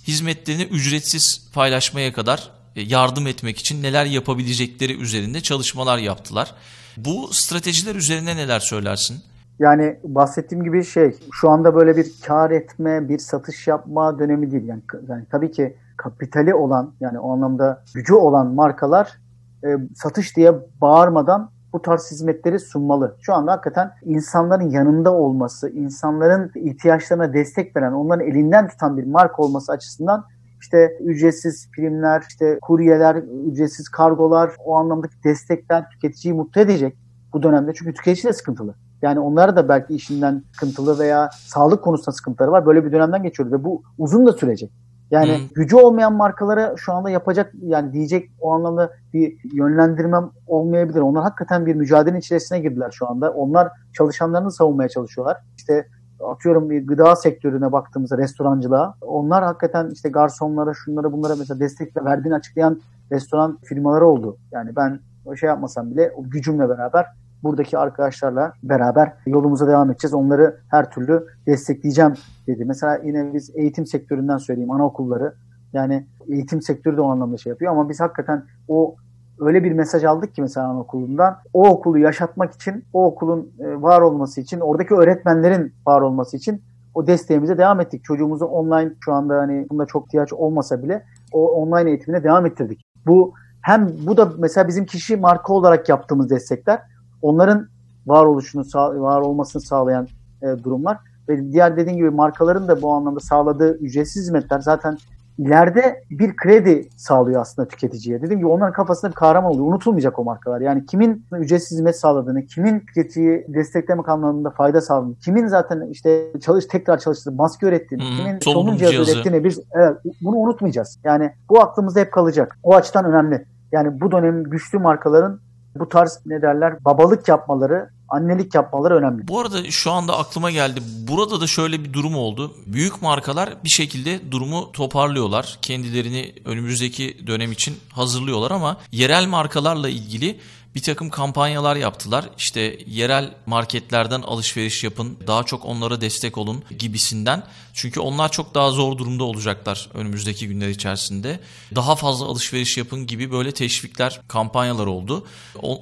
hizmetlerini ücretsiz paylaşmaya kadar e, yardım etmek için neler yapabilecekleri üzerinde çalışmalar yaptılar. Bu stratejiler üzerine neler söylersin? Yani bahsettiğim gibi şey şu anda böyle bir kar etme, bir satış yapma dönemi değil. Yani, yani tabii ki kapitali olan yani o anlamda gücü olan markalar e, satış diye bağırmadan bu tarz hizmetleri sunmalı. Şu anda hakikaten insanların yanında olması, insanların ihtiyaçlarına destek veren, onların elinden tutan bir marka olması açısından işte ücretsiz primler, işte kuryeler, ücretsiz kargolar, o anlamdaki destekler tüketiciyi mutlu edecek bu dönemde. Çünkü tüketici de sıkıntılı. Yani onlar da belki işinden sıkıntılı veya sağlık konusunda sıkıntıları var. Böyle bir dönemden geçiyoruz ve bu uzun da sürecek. Yani Hı. gücü olmayan markalara şu anda yapacak yani diyecek o anlamda bir yönlendirmem olmayabilir. Onlar hakikaten bir mücadele içerisine girdiler şu anda. Onlar çalışanlarını savunmaya çalışıyorlar. İşte atıyorum bir gıda sektörüne baktığımızda restorancılığa onlar hakikaten işte garsonlara şunlara bunlara mesela destek verdiğini açıklayan restoran firmaları oldu. Yani ben o şey yapmasam bile o gücümle beraber buradaki arkadaşlarla beraber yolumuza devam edeceğiz. Onları her türlü destekleyeceğim dedi. Mesela yine biz eğitim sektöründen söyleyeyim anaokulları. Yani eğitim sektörü de o anlamda şey yapıyor ama biz hakikaten o öyle bir mesaj aldık ki mesela anaokulundan o okulu yaşatmak için, o okulun e, var olması için, oradaki öğretmenlerin var olması için o desteğimize devam ettik. Çocuğumuzu online şu anda hani bunda çok ihtiyaç olmasa bile o online eğitimine devam ettirdik. Bu hem bu da mesela bizim kişi marka olarak yaptığımız destekler onların varoluşunu var olmasını sağlayan e, durumlar ve diğer dediğim gibi markaların da bu anlamda sağladığı ücretsiz hizmetler zaten ileride bir kredi sağlıyor aslında tüketiciye. Dediğim gibi onların kafasında bir kahraman oluyor. Unutulmayacak o markalar. Yani kimin ücretsiz hizmet sağladığını, kimin tüketiciyi desteklemek anlamında fayda sağladığını, kimin zaten işte çalış tekrar çalıştırıp maske ürettiğini, Hı, kimin solunum cihazı, cihazı. ürettiğini biz evet, bunu unutmayacağız. Yani bu aklımızda hep kalacak. O açıdan önemli. Yani bu dönemin güçlü markaların bu tarz ne derler babalık yapmaları, annelik yapmaları önemli. Bu arada şu anda aklıma geldi. Burada da şöyle bir durum oldu. Büyük markalar bir şekilde durumu toparlıyorlar. Kendilerini önümüzdeki dönem için hazırlıyorlar ama yerel markalarla ilgili bir takım kampanyalar yaptılar. İşte yerel marketlerden alışveriş yapın, daha çok onlara destek olun gibisinden. Çünkü onlar çok daha zor durumda olacaklar önümüzdeki günler içerisinde. Daha fazla alışveriş yapın gibi böyle teşvikler, kampanyalar oldu.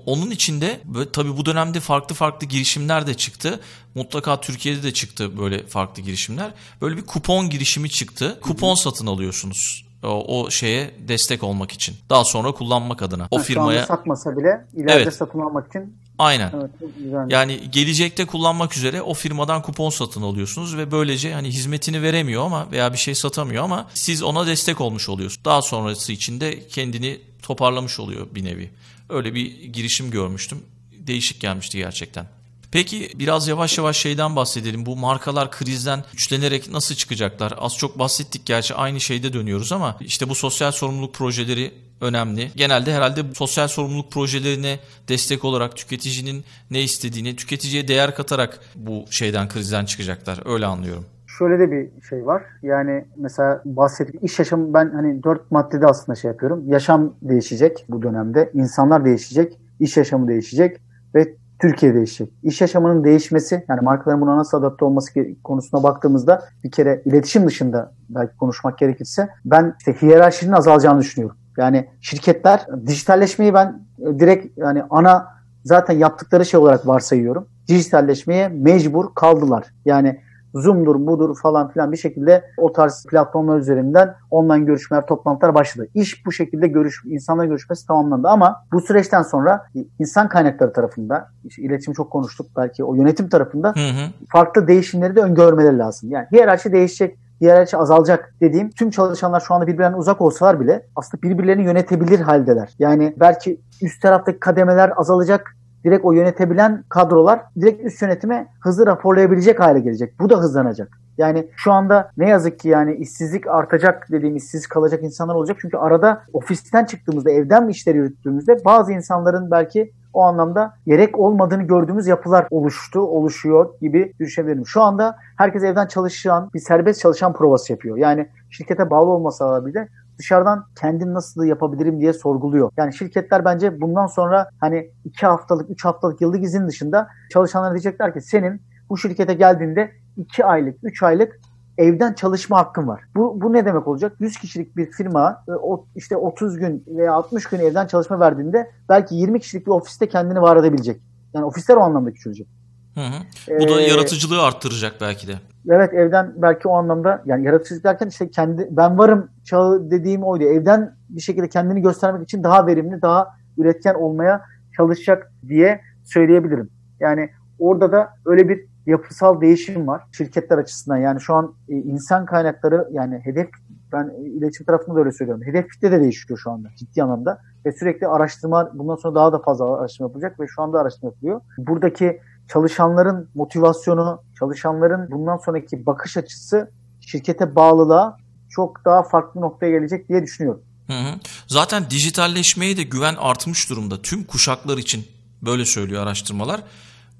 Onun içinde tabii bu dönemde farklı farklı girişimler de çıktı. Mutlaka Türkiye'de de çıktı böyle farklı girişimler. Böyle bir kupon girişimi çıktı. Kupon satın alıyorsunuz. O, şeye destek olmak için. Daha sonra kullanmak adına. O Ha, Şu firmaya satmasa bile ileride Evet. satın almak için aynen. evet, güzel. Yani gelecekte kullanmak üzere o firmadan kupon satın alıyorsunuz ve böylece hani hizmetini veremiyor ama veya bir şey satamıyor ama siz ona destek olmuş oluyorsunuz. Daha sonrası için de kendini toparlamış oluyor bir nevi. Öyle bir girişim görmüştüm. Değişik gelmişti gerçekten. Peki biraz yavaş yavaş şeyden bahsedelim. Bu markalar krizden güçlenerek nasıl çıkacaklar? Az çok bahsettik gerçi aynı şeyde dönüyoruz ama işte bu sosyal sorumluluk projeleri önemli. Genelde herhalde sosyal sorumluluk projelerine destek olarak tüketicinin ne istediğini, tüketiciye değer katarak bu şeyden krizden çıkacaklar. Öyle anlıyorum. Şöyle de bir şey var. Yani mesela bahsettik iş yaşamı ben hani dört maddede aslında şey yapıyorum. Yaşam değişecek bu dönemde. İnsanlar değişecek. iş yaşamı değişecek ve Türkiye değişecek. İş yaşamının değişmesi yani markaların buna nasıl adapte olması konusuna baktığımızda bir kere iletişim dışında belki konuşmak gerekirse ben işte hiyerarşinin azalacağını düşünüyorum. Yani şirketler dijitalleşmeyi ben e, direkt yani ana zaten yaptıkları şey olarak varsayıyorum. Dijitalleşmeye mecbur kaldılar. Yani Zoom'dur, budur falan filan bir şekilde o tarz platformlar üzerinden online görüşmeler, toplantılar başladı. İş bu şekilde görüş, insanla görüşmesi tamamlandı ama bu süreçten sonra insan kaynakları tarafında, işte iletişim çok konuştuk belki o yönetim tarafında hı hı. farklı değişimleri de öngörmeleri lazım. Yani hiyerarşi değişecek, hiyerarşi azalacak dediğim tüm çalışanlar şu anda birbirlerinden uzak olsalar bile aslında birbirlerini yönetebilir haldeler. Yani belki üst taraftaki kademeler azalacak direkt o yönetebilen kadrolar direkt üst yönetime hızlı raporlayabilecek hale gelecek. Bu da hızlanacak. Yani şu anda ne yazık ki yani işsizlik artacak dediğim işsiz kalacak insanlar olacak. Çünkü arada ofisten çıktığımızda evden mi işleri yürüttüğümüzde bazı insanların belki o anlamda gerek olmadığını gördüğümüz yapılar oluştu, oluşuyor gibi düşünebilirim. Şu anda herkes evden çalışan, bir serbest çalışan provası yapıyor. Yani şirkete bağlı olmasa bile dışarıdan kendim nasıl yapabilirim diye sorguluyor. Yani şirketler bence bundan sonra hani 2 haftalık, 3 haftalık yıllık izin dışında çalışanlara diyecekler ki senin bu şirkete geldiğinde 2 aylık, 3 aylık evden çalışma hakkın var. Bu, bu ne demek olacak? 100 kişilik bir firma e, o işte 30 gün veya 60 gün evden çalışma verdiğinde belki 20 kişilik bir ofiste kendini var edebilecek. Yani ofisler o anlamda küçülecek. Hı hı. Bu da ee, yaratıcılığı arttıracak belki de. Evet evden belki o anlamda yani yaratıcılık derken işte kendi ben varım çağı dediğim oydu. Evden bir şekilde kendini göstermek için daha verimli, daha üretken olmaya çalışacak diye söyleyebilirim. Yani orada da öyle bir yapısal değişim var şirketler açısından. Yani şu an e, insan kaynakları yani hedef ben iletişim tarafında da öyle söylüyorum. Hedef kitle de değişiyor şu anda ciddi anlamda. Ve sürekli araştırma bundan sonra daha da fazla araştırma yapılacak ve şu anda araştırma yapılıyor. Buradaki çalışanların motivasyonu, çalışanların bundan sonraki bakış açısı şirkete bağlılığa çok daha farklı noktaya gelecek diye düşünüyorum. Hı hı. Zaten dijitalleşmeye de güven artmış durumda. Tüm kuşaklar için böyle söylüyor araştırmalar.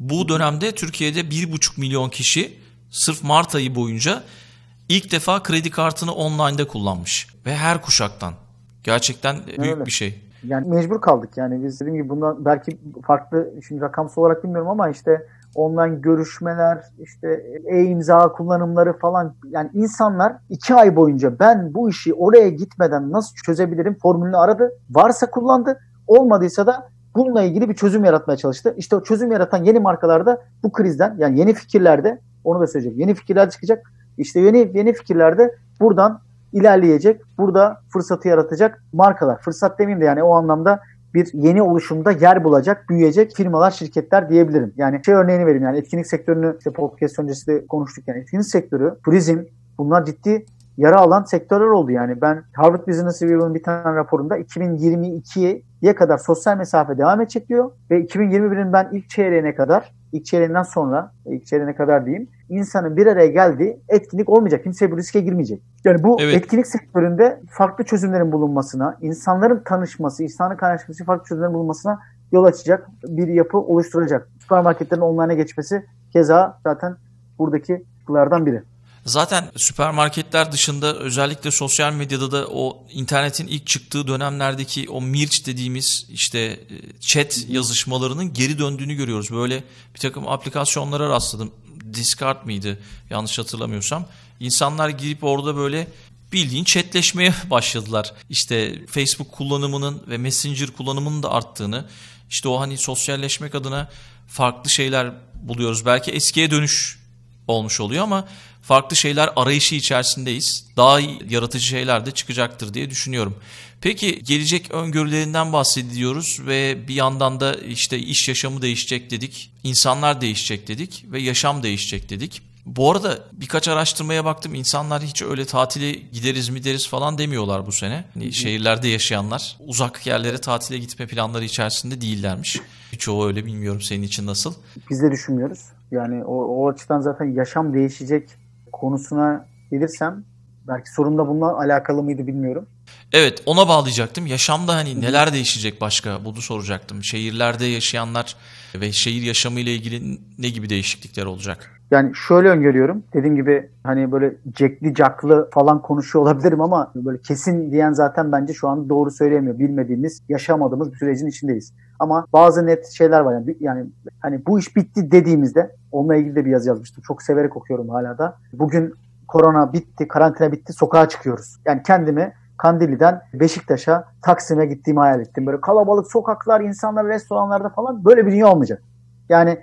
Bu dönemde Türkiye'de 1,5 milyon kişi sırf Mart ayı boyunca ilk defa kredi kartını online'da kullanmış. Ve her kuşaktan. Gerçekten büyük evet. bir şey. Yani mecbur kaldık yani biz dediğim gibi bundan belki farklı şimdi rakamsal olarak bilmiyorum ama işte online görüşmeler işte e-imza kullanımları falan yani insanlar iki ay boyunca ben bu işi oraya gitmeden nasıl çözebilirim formülünü aradı. Varsa kullandı olmadıysa da bununla ilgili bir çözüm yaratmaya çalıştı. İşte o çözüm yaratan yeni markalarda bu krizden yani yeni fikirlerde onu da söyleyecek. Yeni fikirler çıkacak. İşte yeni yeni fikirlerde buradan ilerleyecek. Burada fırsatı yaratacak markalar. Fırsat demeyeyim de yani o anlamda bir yeni oluşumda yer bulacak, büyüyecek firmalar, şirketler diyebilirim. Yani şey örneğini vereyim yani etkinlik sektörünü işte podcast öncesi de konuştuk yani etkinlik sektörü, turizm bunlar ciddi yara alan sektörler oldu yani. Ben Harvard Business Review'un bir tane raporunda 2022'ye kadar sosyal mesafe devam edecek diyor ve 2021'in ben ilk çeyreğine kadar ilk çeyreğinden sonra, ilk çeyreğine kadar diyeyim, insanın bir araya geldiği etkinlik olmayacak. Kimse bu riske girmeyecek. Yani bu evet. etkinlik sektöründe farklı çözümlerin bulunmasına, insanların tanışması, insanın kaynaşması farklı çözümlerin bulunmasına yol açacak bir yapı oluşturacak. Süpermarketlerin online'a geçmesi keza zaten buradaki kılardan biri. Zaten süpermarketler dışında özellikle sosyal medyada da o internetin ilk çıktığı dönemlerdeki o Mirç dediğimiz işte e, chat yazışmalarının geri döndüğünü görüyoruz. Böyle bir takım aplikasyonlara rastladım. Discord mıydı yanlış hatırlamıyorsam. İnsanlar girip orada böyle bildiğin chatleşmeye [laughs] başladılar. İşte Facebook kullanımının ve Messenger kullanımının da arttığını, işte o hani sosyalleşmek adına farklı şeyler buluyoruz. Belki eskiye dönüş olmuş oluyor ama farklı şeyler arayışı içerisindeyiz. Daha yaratıcı şeyler de çıkacaktır diye düşünüyorum. Peki gelecek öngörülerinden bahsediyoruz ve bir yandan da işte iş yaşamı değişecek dedik, insanlar değişecek dedik ve yaşam değişecek dedik. Bu arada birkaç araştırmaya baktım. İnsanlar hiç öyle tatile gideriz mi deriz falan demiyorlar bu sene. Hani şehirlerde yaşayanlar uzak yerlere tatile gitme planları içerisinde değillermiş. Çoğu öyle bilmiyorum senin için nasıl? Biz de düşünmüyoruz. Yani o, o açıdan zaten yaşam değişecek konusuna gelirsem belki sorun da bununla alakalı mıydı bilmiyorum. Evet ona bağlayacaktım. Yaşamda hani neler değişecek başka bunu soracaktım. Şehirlerde yaşayanlar ve şehir yaşamı ile ilgili ne gibi değişiklikler olacak? Yani şöyle öngörüyorum. Dediğim gibi hani böyle cekli caklı falan konuşuyor olabilirim ama böyle kesin diyen zaten bence şu an doğru söyleyemiyor. Bilmediğimiz, yaşamadığımız bir sürecin içindeyiz. Ama bazı net şeyler var. Yani, yani hani bu iş bitti dediğimizde onunla ilgili de bir yazı yazmıştım. Çok severek okuyorum hala da. Bugün korona bitti, karantina bitti, sokağa çıkıyoruz. Yani kendimi Kandili'den Beşiktaş'a, Taksim'e gittiğimi hayal ettim. Böyle kalabalık sokaklar, insanlar restoranlarda falan böyle bir dünya olmayacak. Yani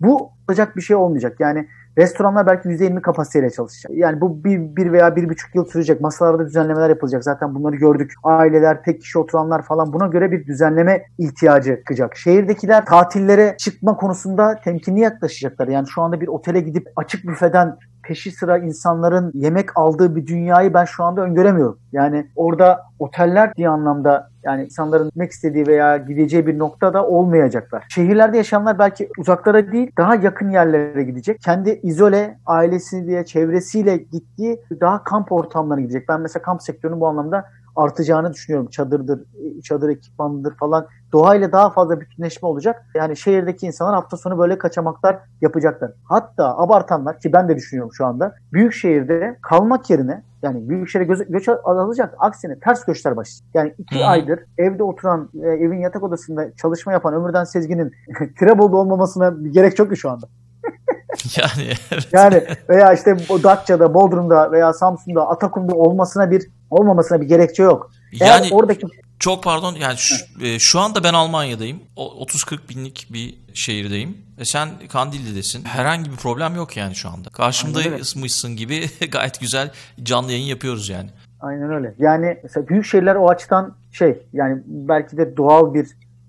bu olacak bir şey olmayacak. Yani restoranlar belki %20 kapasiteyle çalışacak. Yani bu bir, bir veya bir buçuk yıl sürecek. Masalarda düzenlemeler yapılacak. Zaten bunları gördük. Aileler, tek kişi oturanlar falan buna göre bir düzenleme ihtiyacı çıkacak. Şehirdekiler tatillere çıkma konusunda temkinli yaklaşacaklar. Yani şu anda bir otele gidip açık büfeden peşi sıra insanların yemek aldığı bir dünyayı ben şu anda öngöremiyorum. Yani orada oteller diye anlamda yani insanların gitmek istediği veya gideceği bir noktada olmayacaklar. Şehirlerde yaşayanlar belki uzaklara değil daha yakın yerlere gidecek. Kendi izole ailesiyle, çevresiyle gittiği daha kamp ortamlarına gidecek. Ben mesela kamp sektörünün bu anlamda artacağını düşünüyorum. Çadırdır, çadır ekipmanıdır falan. Doğayla daha fazla bütünleşme olacak. Yani şehirdeki insanlar hafta sonu böyle kaçamaklar yapacaklar. Hatta abartanlar ki ben de düşünüyorum şu anda. Büyük şehirde kalmak yerine yani büyük şehre göç, göç azalacak. Aksine ters göçler başlayacak. Yani iki hmm. aydır evde oturan, e, evin yatak odasında çalışma yapan Ömürden Sezgin'in [laughs] Tirebolu'da olmamasına gerek ki şu anda. [laughs] yani evet. Yani veya işte Datça'da, Bodrum'da veya Samsun'da, Atakum'da olmasına bir olmamasına bir gerekçe yok. Eğer yani oradaki çok pardon yani şu, e, şu anda ben Almanya'dayım. 30-40 binlik bir şehirdeyim. E sen Kandilli'desin. Herhangi bir problem yok yani şu anda. Karşımdaymışsın gibi [laughs] gayet güzel canlı yayın yapıyoruz yani. Aynen öyle. Yani mesela büyük şehirler o açıdan şey yani belki de doğal bir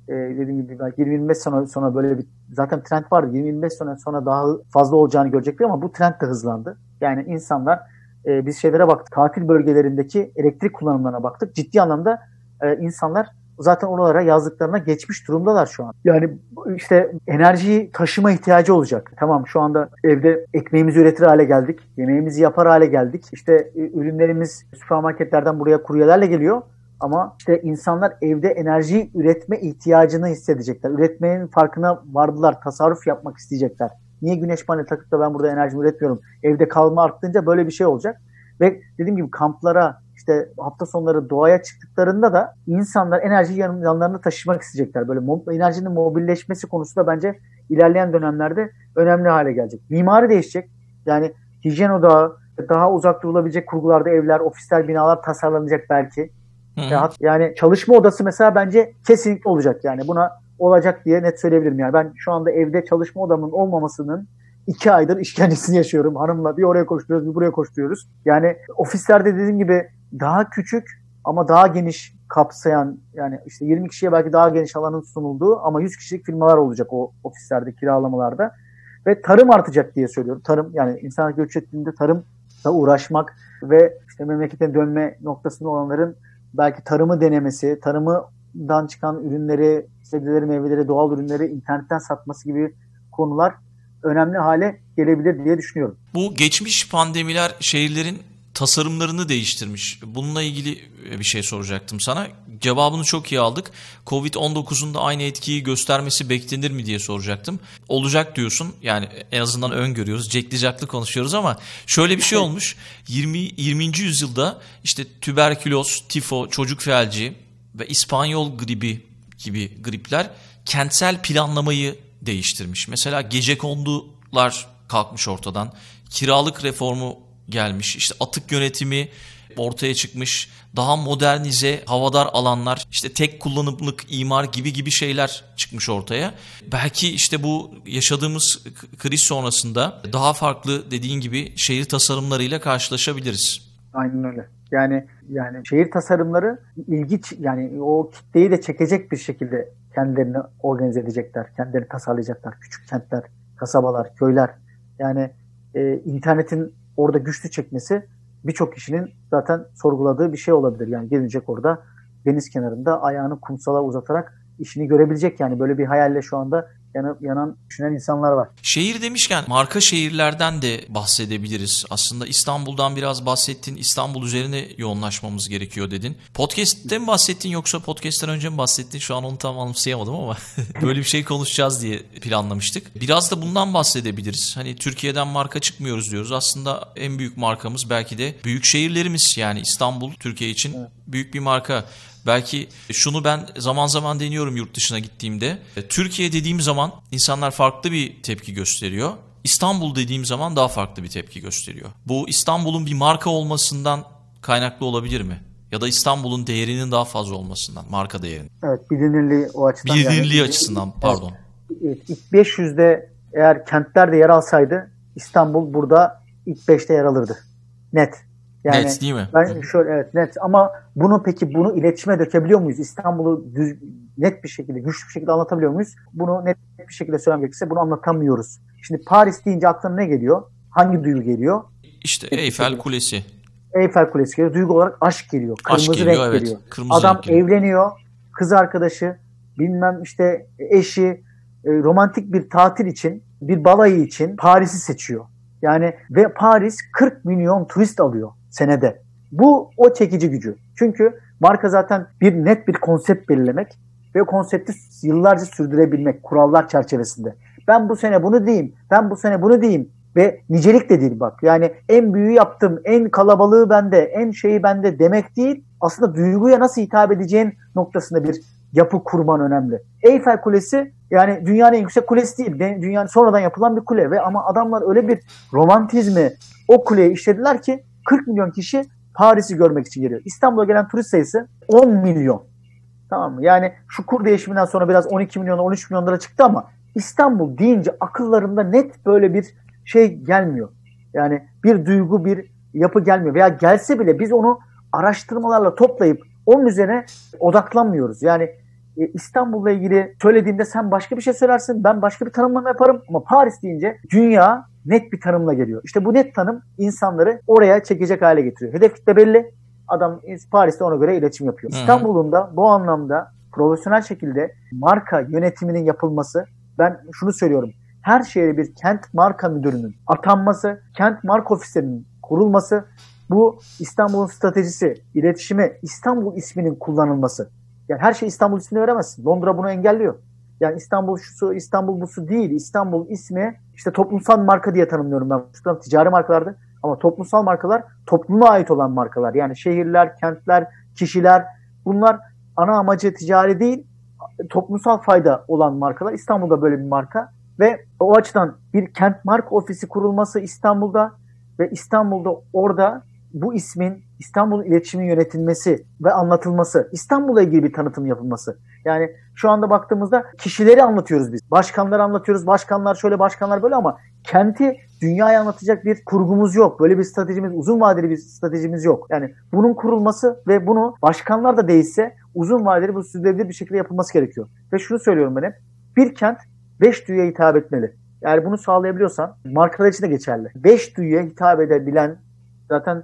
e, dediğim gibi belki 20-25 sene sonra böyle bir zaten trend vardı. 20-25 sene sonra daha fazla olacağını görecektik ama bu trend de hızlandı. Yani insanlar e, biz şeylere baktık. Tatil bölgelerindeki elektrik kullanımlarına baktık. Ciddi anlamda e, insanlar zaten oralara yazdıklarına geçmiş durumdalar şu an. Yani işte enerjiyi taşıma ihtiyacı olacak. Tamam şu anda evde ekmeğimizi üretir hale geldik. Yemeğimizi yapar hale geldik. İşte e, ürünlerimiz süpermarketlerden buraya kuryelerle geliyor. Ama işte insanlar evde enerji üretme ihtiyacını hissedecekler. Üretmenin farkına vardılar. Tasarruf yapmak isteyecekler. Niye güneş paneli takıp da ben burada enerji üretmiyorum? Evde kalma arttığınca böyle bir şey olacak. Ve dediğim gibi kamplara, işte hafta sonları doğaya çıktıklarında da insanlar enerjiyi yan, yanlarında taşımak isteyecekler. Böyle mo- enerjinin mobilleşmesi konusunda bence ilerleyen dönemlerde önemli hale gelecek. Mimari değişecek. Yani hijyen odağı, daha uzak durulabilecek kurgularda evler, ofisler, binalar tasarlanacak belki. Hı-hı. Yani çalışma odası mesela bence kesinlikle olacak yani. Buna olacak diye net söyleyebilirim yani. Ben şu anda evde çalışma odamın olmamasının iki aydır işkencesini yaşıyorum. Hanımla bir oraya koşturuyoruz bir buraya koşturuyoruz. Yani ofislerde dediğim gibi daha küçük ama daha geniş kapsayan yani işte 20 kişiye belki daha geniş alanın sunulduğu ama 100 kişilik firmalar olacak o ofislerde kiralamalarda. Ve tarım artacak diye söylüyorum. Tarım yani insanlar göç ettiğinde tarımla uğraşmak ve işte memlekete dönme noktasında olanların belki tarımı denemesi, tarımdan çıkan ürünleri, sebzeleri, meyveleri, doğal ürünleri internetten satması gibi konular önemli hale gelebilir diye düşünüyorum. Bu geçmiş pandemiler şehirlerin tasarımlarını değiştirmiş. Bununla ilgili bir şey soracaktım sana. Cevabını çok iyi aldık. Covid-19'un da aynı etkiyi göstermesi beklenir mi diye soracaktım. Olacak diyorsun. Yani en azından öngörüyoruz. Cekli konuşuyoruz ama şöyle bir şey olmuş. 20 20. yüzyılda işte tüberküloz, tifo, çocuk felci ve İspanyol gribi gibi gripler kentsel planlamayı değiştirmiş. Mesela gece kondular kalkmış ortadan. Kiralık reformu gelmiş. İşte atık yönetimi ortaya çıkmış. Daha modernize, havadar alanlar, işte tek kullanımlık imar gibi gibi şeyler çıkmış ortaya. Belki işte bu yaşadığımız kriz sonrasında daha farklı dediğin gibi şehir tasarımlarıyla karşılaşabiliriz. Aynen öyle. Yani yani şehir tasarımları ilgi yani o kitleyi de çekecek bir şekilde kendilerini organize edecekler, kendilerini tasarlayacaklar. Küçük kentler, kasabalar, köyler. Yani e, internetin orada güçlü çekmesi birçok kişinin zaten sorguladığı bir şey olabilir. Yani gelecek orada deniz kenarında ayağını kumsala uzatarak işini görebilecek yani böyle bir hayalle şu anda yanıp yanan düşünen insanlar var. Şehir demişken marka şehirlerden de bahsedebiliriz. Aslında İstanbul'dan biraz bahsettin. İstanbul üzerine yoğunlaşmamız gerekiyor dedin. Podcast'te mi bahsettin yoksa podcast'ten önce mi bahsettin? Şu an onu tam anımsayamadım ama [laughs] böyle bir şey konuşacağız diye planlamıştık. Biraz da bundan bahsedebiliriz. Hani Türkiye'den marka çıkmıyoruz diyoruz. Aslında en büyük markamız belki de büyük şehirlerimiz. Yani İstanbul Türkiye için evet. Büyük bir marka. Belki şunu ben zaman zaman deniyorum yurt dışına gittiğimde. Türkiye dediğim zaman insanlar farklı bir tepki gösteriyor. İstanbul dediğim zaman daha farklı bir tepki gösteriyor. Bu İstanbul'un bir marka olmasından kaynaklı olabilir mi? Ya da İstanbul'un değerinin daha fazla olmasından, marka değerinin. Evet, bilinirliği o açıdan. Bilinirliği yani, açısından pardon. Evet, ilk 500'de eğer kentlerde yer alsaydı İstanbul burada ilk 5'te yer alırdı. Net. Yani net değil mi? Ben şöyle evet net ama bunu peki bunu iletişime dökebiliyor muyuz? İstanbul'u düz, net bir şekilde, güçlü bir şekilde anlatabiliyor muyuz? Bunu net bir şekilde söylemek gerekirse bunu anlatamıyoruz. Şimdi Paris deyince aklına ne geliyor? Hangi duygu geliyor? İşte Eyfel Kulesi. Eyfel Kulesi geliyor. Duygu olarak aşk geliyor. Kırmızı aşk geliyor, renk evet. geliyor. Kırmızı Adam renk geliyor. evleniyor. Kız arkadaşı, bilmem işte eşi, e, romantik bir tatil için, bir balayı için Paris'i seçiyor. Yani ve Paris 40 milyon turist alıyor senede. Bu o çekici gücü. Çünkü marka zaten bir net bir konsept belirlemek ve konsepti yıllarca sürdürebilmek kurallar çerçevesinde. Ben bu sene bunu diyeyim, ben bu sene bunu diyeyim ve nicelik de değil bak. Yani en büyüğü yaptım, en kalabalığı bende, en şeyi bende demek değil. Aslında duyguya nasıl hitap edeceğin noktasında bir yapı kurman önemli. Eyfel Kulesi yani dünyanın en yüksek kulesi değil. Dünyanın sonradan yapılan bir kule ve ama adamlar öyle bir romantizmi o kuleye işlediler ki 40 milyon kişi Paris'i görmek için geliyor. İstanbul'a gelen turist sayısı 10 milyon. Tamam mı? Yani şu kur değişiminden sonra biraz 12 milyon 13 milyonlara çıktı ama İstanbul deyince akıllarında net böyle bir şey gelmiyor. Yani bir duygu, bir yapı gelmiyor. Veya gelse bile biz onu araştırmalarla toplayıp onun üzerine odaklanmıyoruz. Yani e, İstanbul'la ilgili söylediğimde sen başka bir şey söylersin, ben başka bir tanımlama yaparım. Ama Paris deyince dünya net bir tanımla geliyor. İşte bu net tanım insanları oraya çekecek hale getiriyor. Hedef kitle belli. Adam Paris'te ona göre iletişim yapıyor. İstanbul'un da bu anlamda profesyonel şekilde marka yönetiminin yapılması ben şunu söylüyorum. Her şehre bir kent marka müdürünün atanması, kent marka ofislerinin kurulması, bu İstanbul'un stratejisi, iletişimi, İstanbul isminin kullanılması. Yani her şey İstanbul ismini veremezsin. Londra bunu engelliyor. Yani İstanbul şusu, İstanbul busu değil. İstanbul ismi işte toplumsal marka diye tanımlıyorum ben. Şuradan ticari markalardı. Ama toplumsal markalar topluma ait olan markalar. Yani şehirler, kentler, kişiler bunlar ana amacı ticari değil toplumsal fayda olan markalar. İstanbul'da böyle bir marka ve o açıdan bir kent marka ofisi kurulması İstanbul'da ve İstanbul'da orada bu ismin İstanbul iletişimin yönetilmesi ve anlatılması, İstanbul'la ilgili bir tanıtım yapılması. Yani şu anda baktığımızda kişileri anlatıyoruz biz. Başkanları anlatıyoruz. Başkanlar şöyle, başkanlar böyle ama kenti dünyaya anlatacak bir kurgumuz yok. Böyle bir stratejimiz, uzun vadeli bir stratejimiz yok. Yani bunun kurulması ve bunu başkanlar da değilse uzun vadeli bu sürdürülebilir bir şekilde yapılması gerekiyor. Ve şunu söylüyorum ben hep. Bir kent beş duyuya hitap etmeli. Eğer bunu sağlayabiliyorsan markalar için de geçerli. Beş duyuya hitap edebilen zaten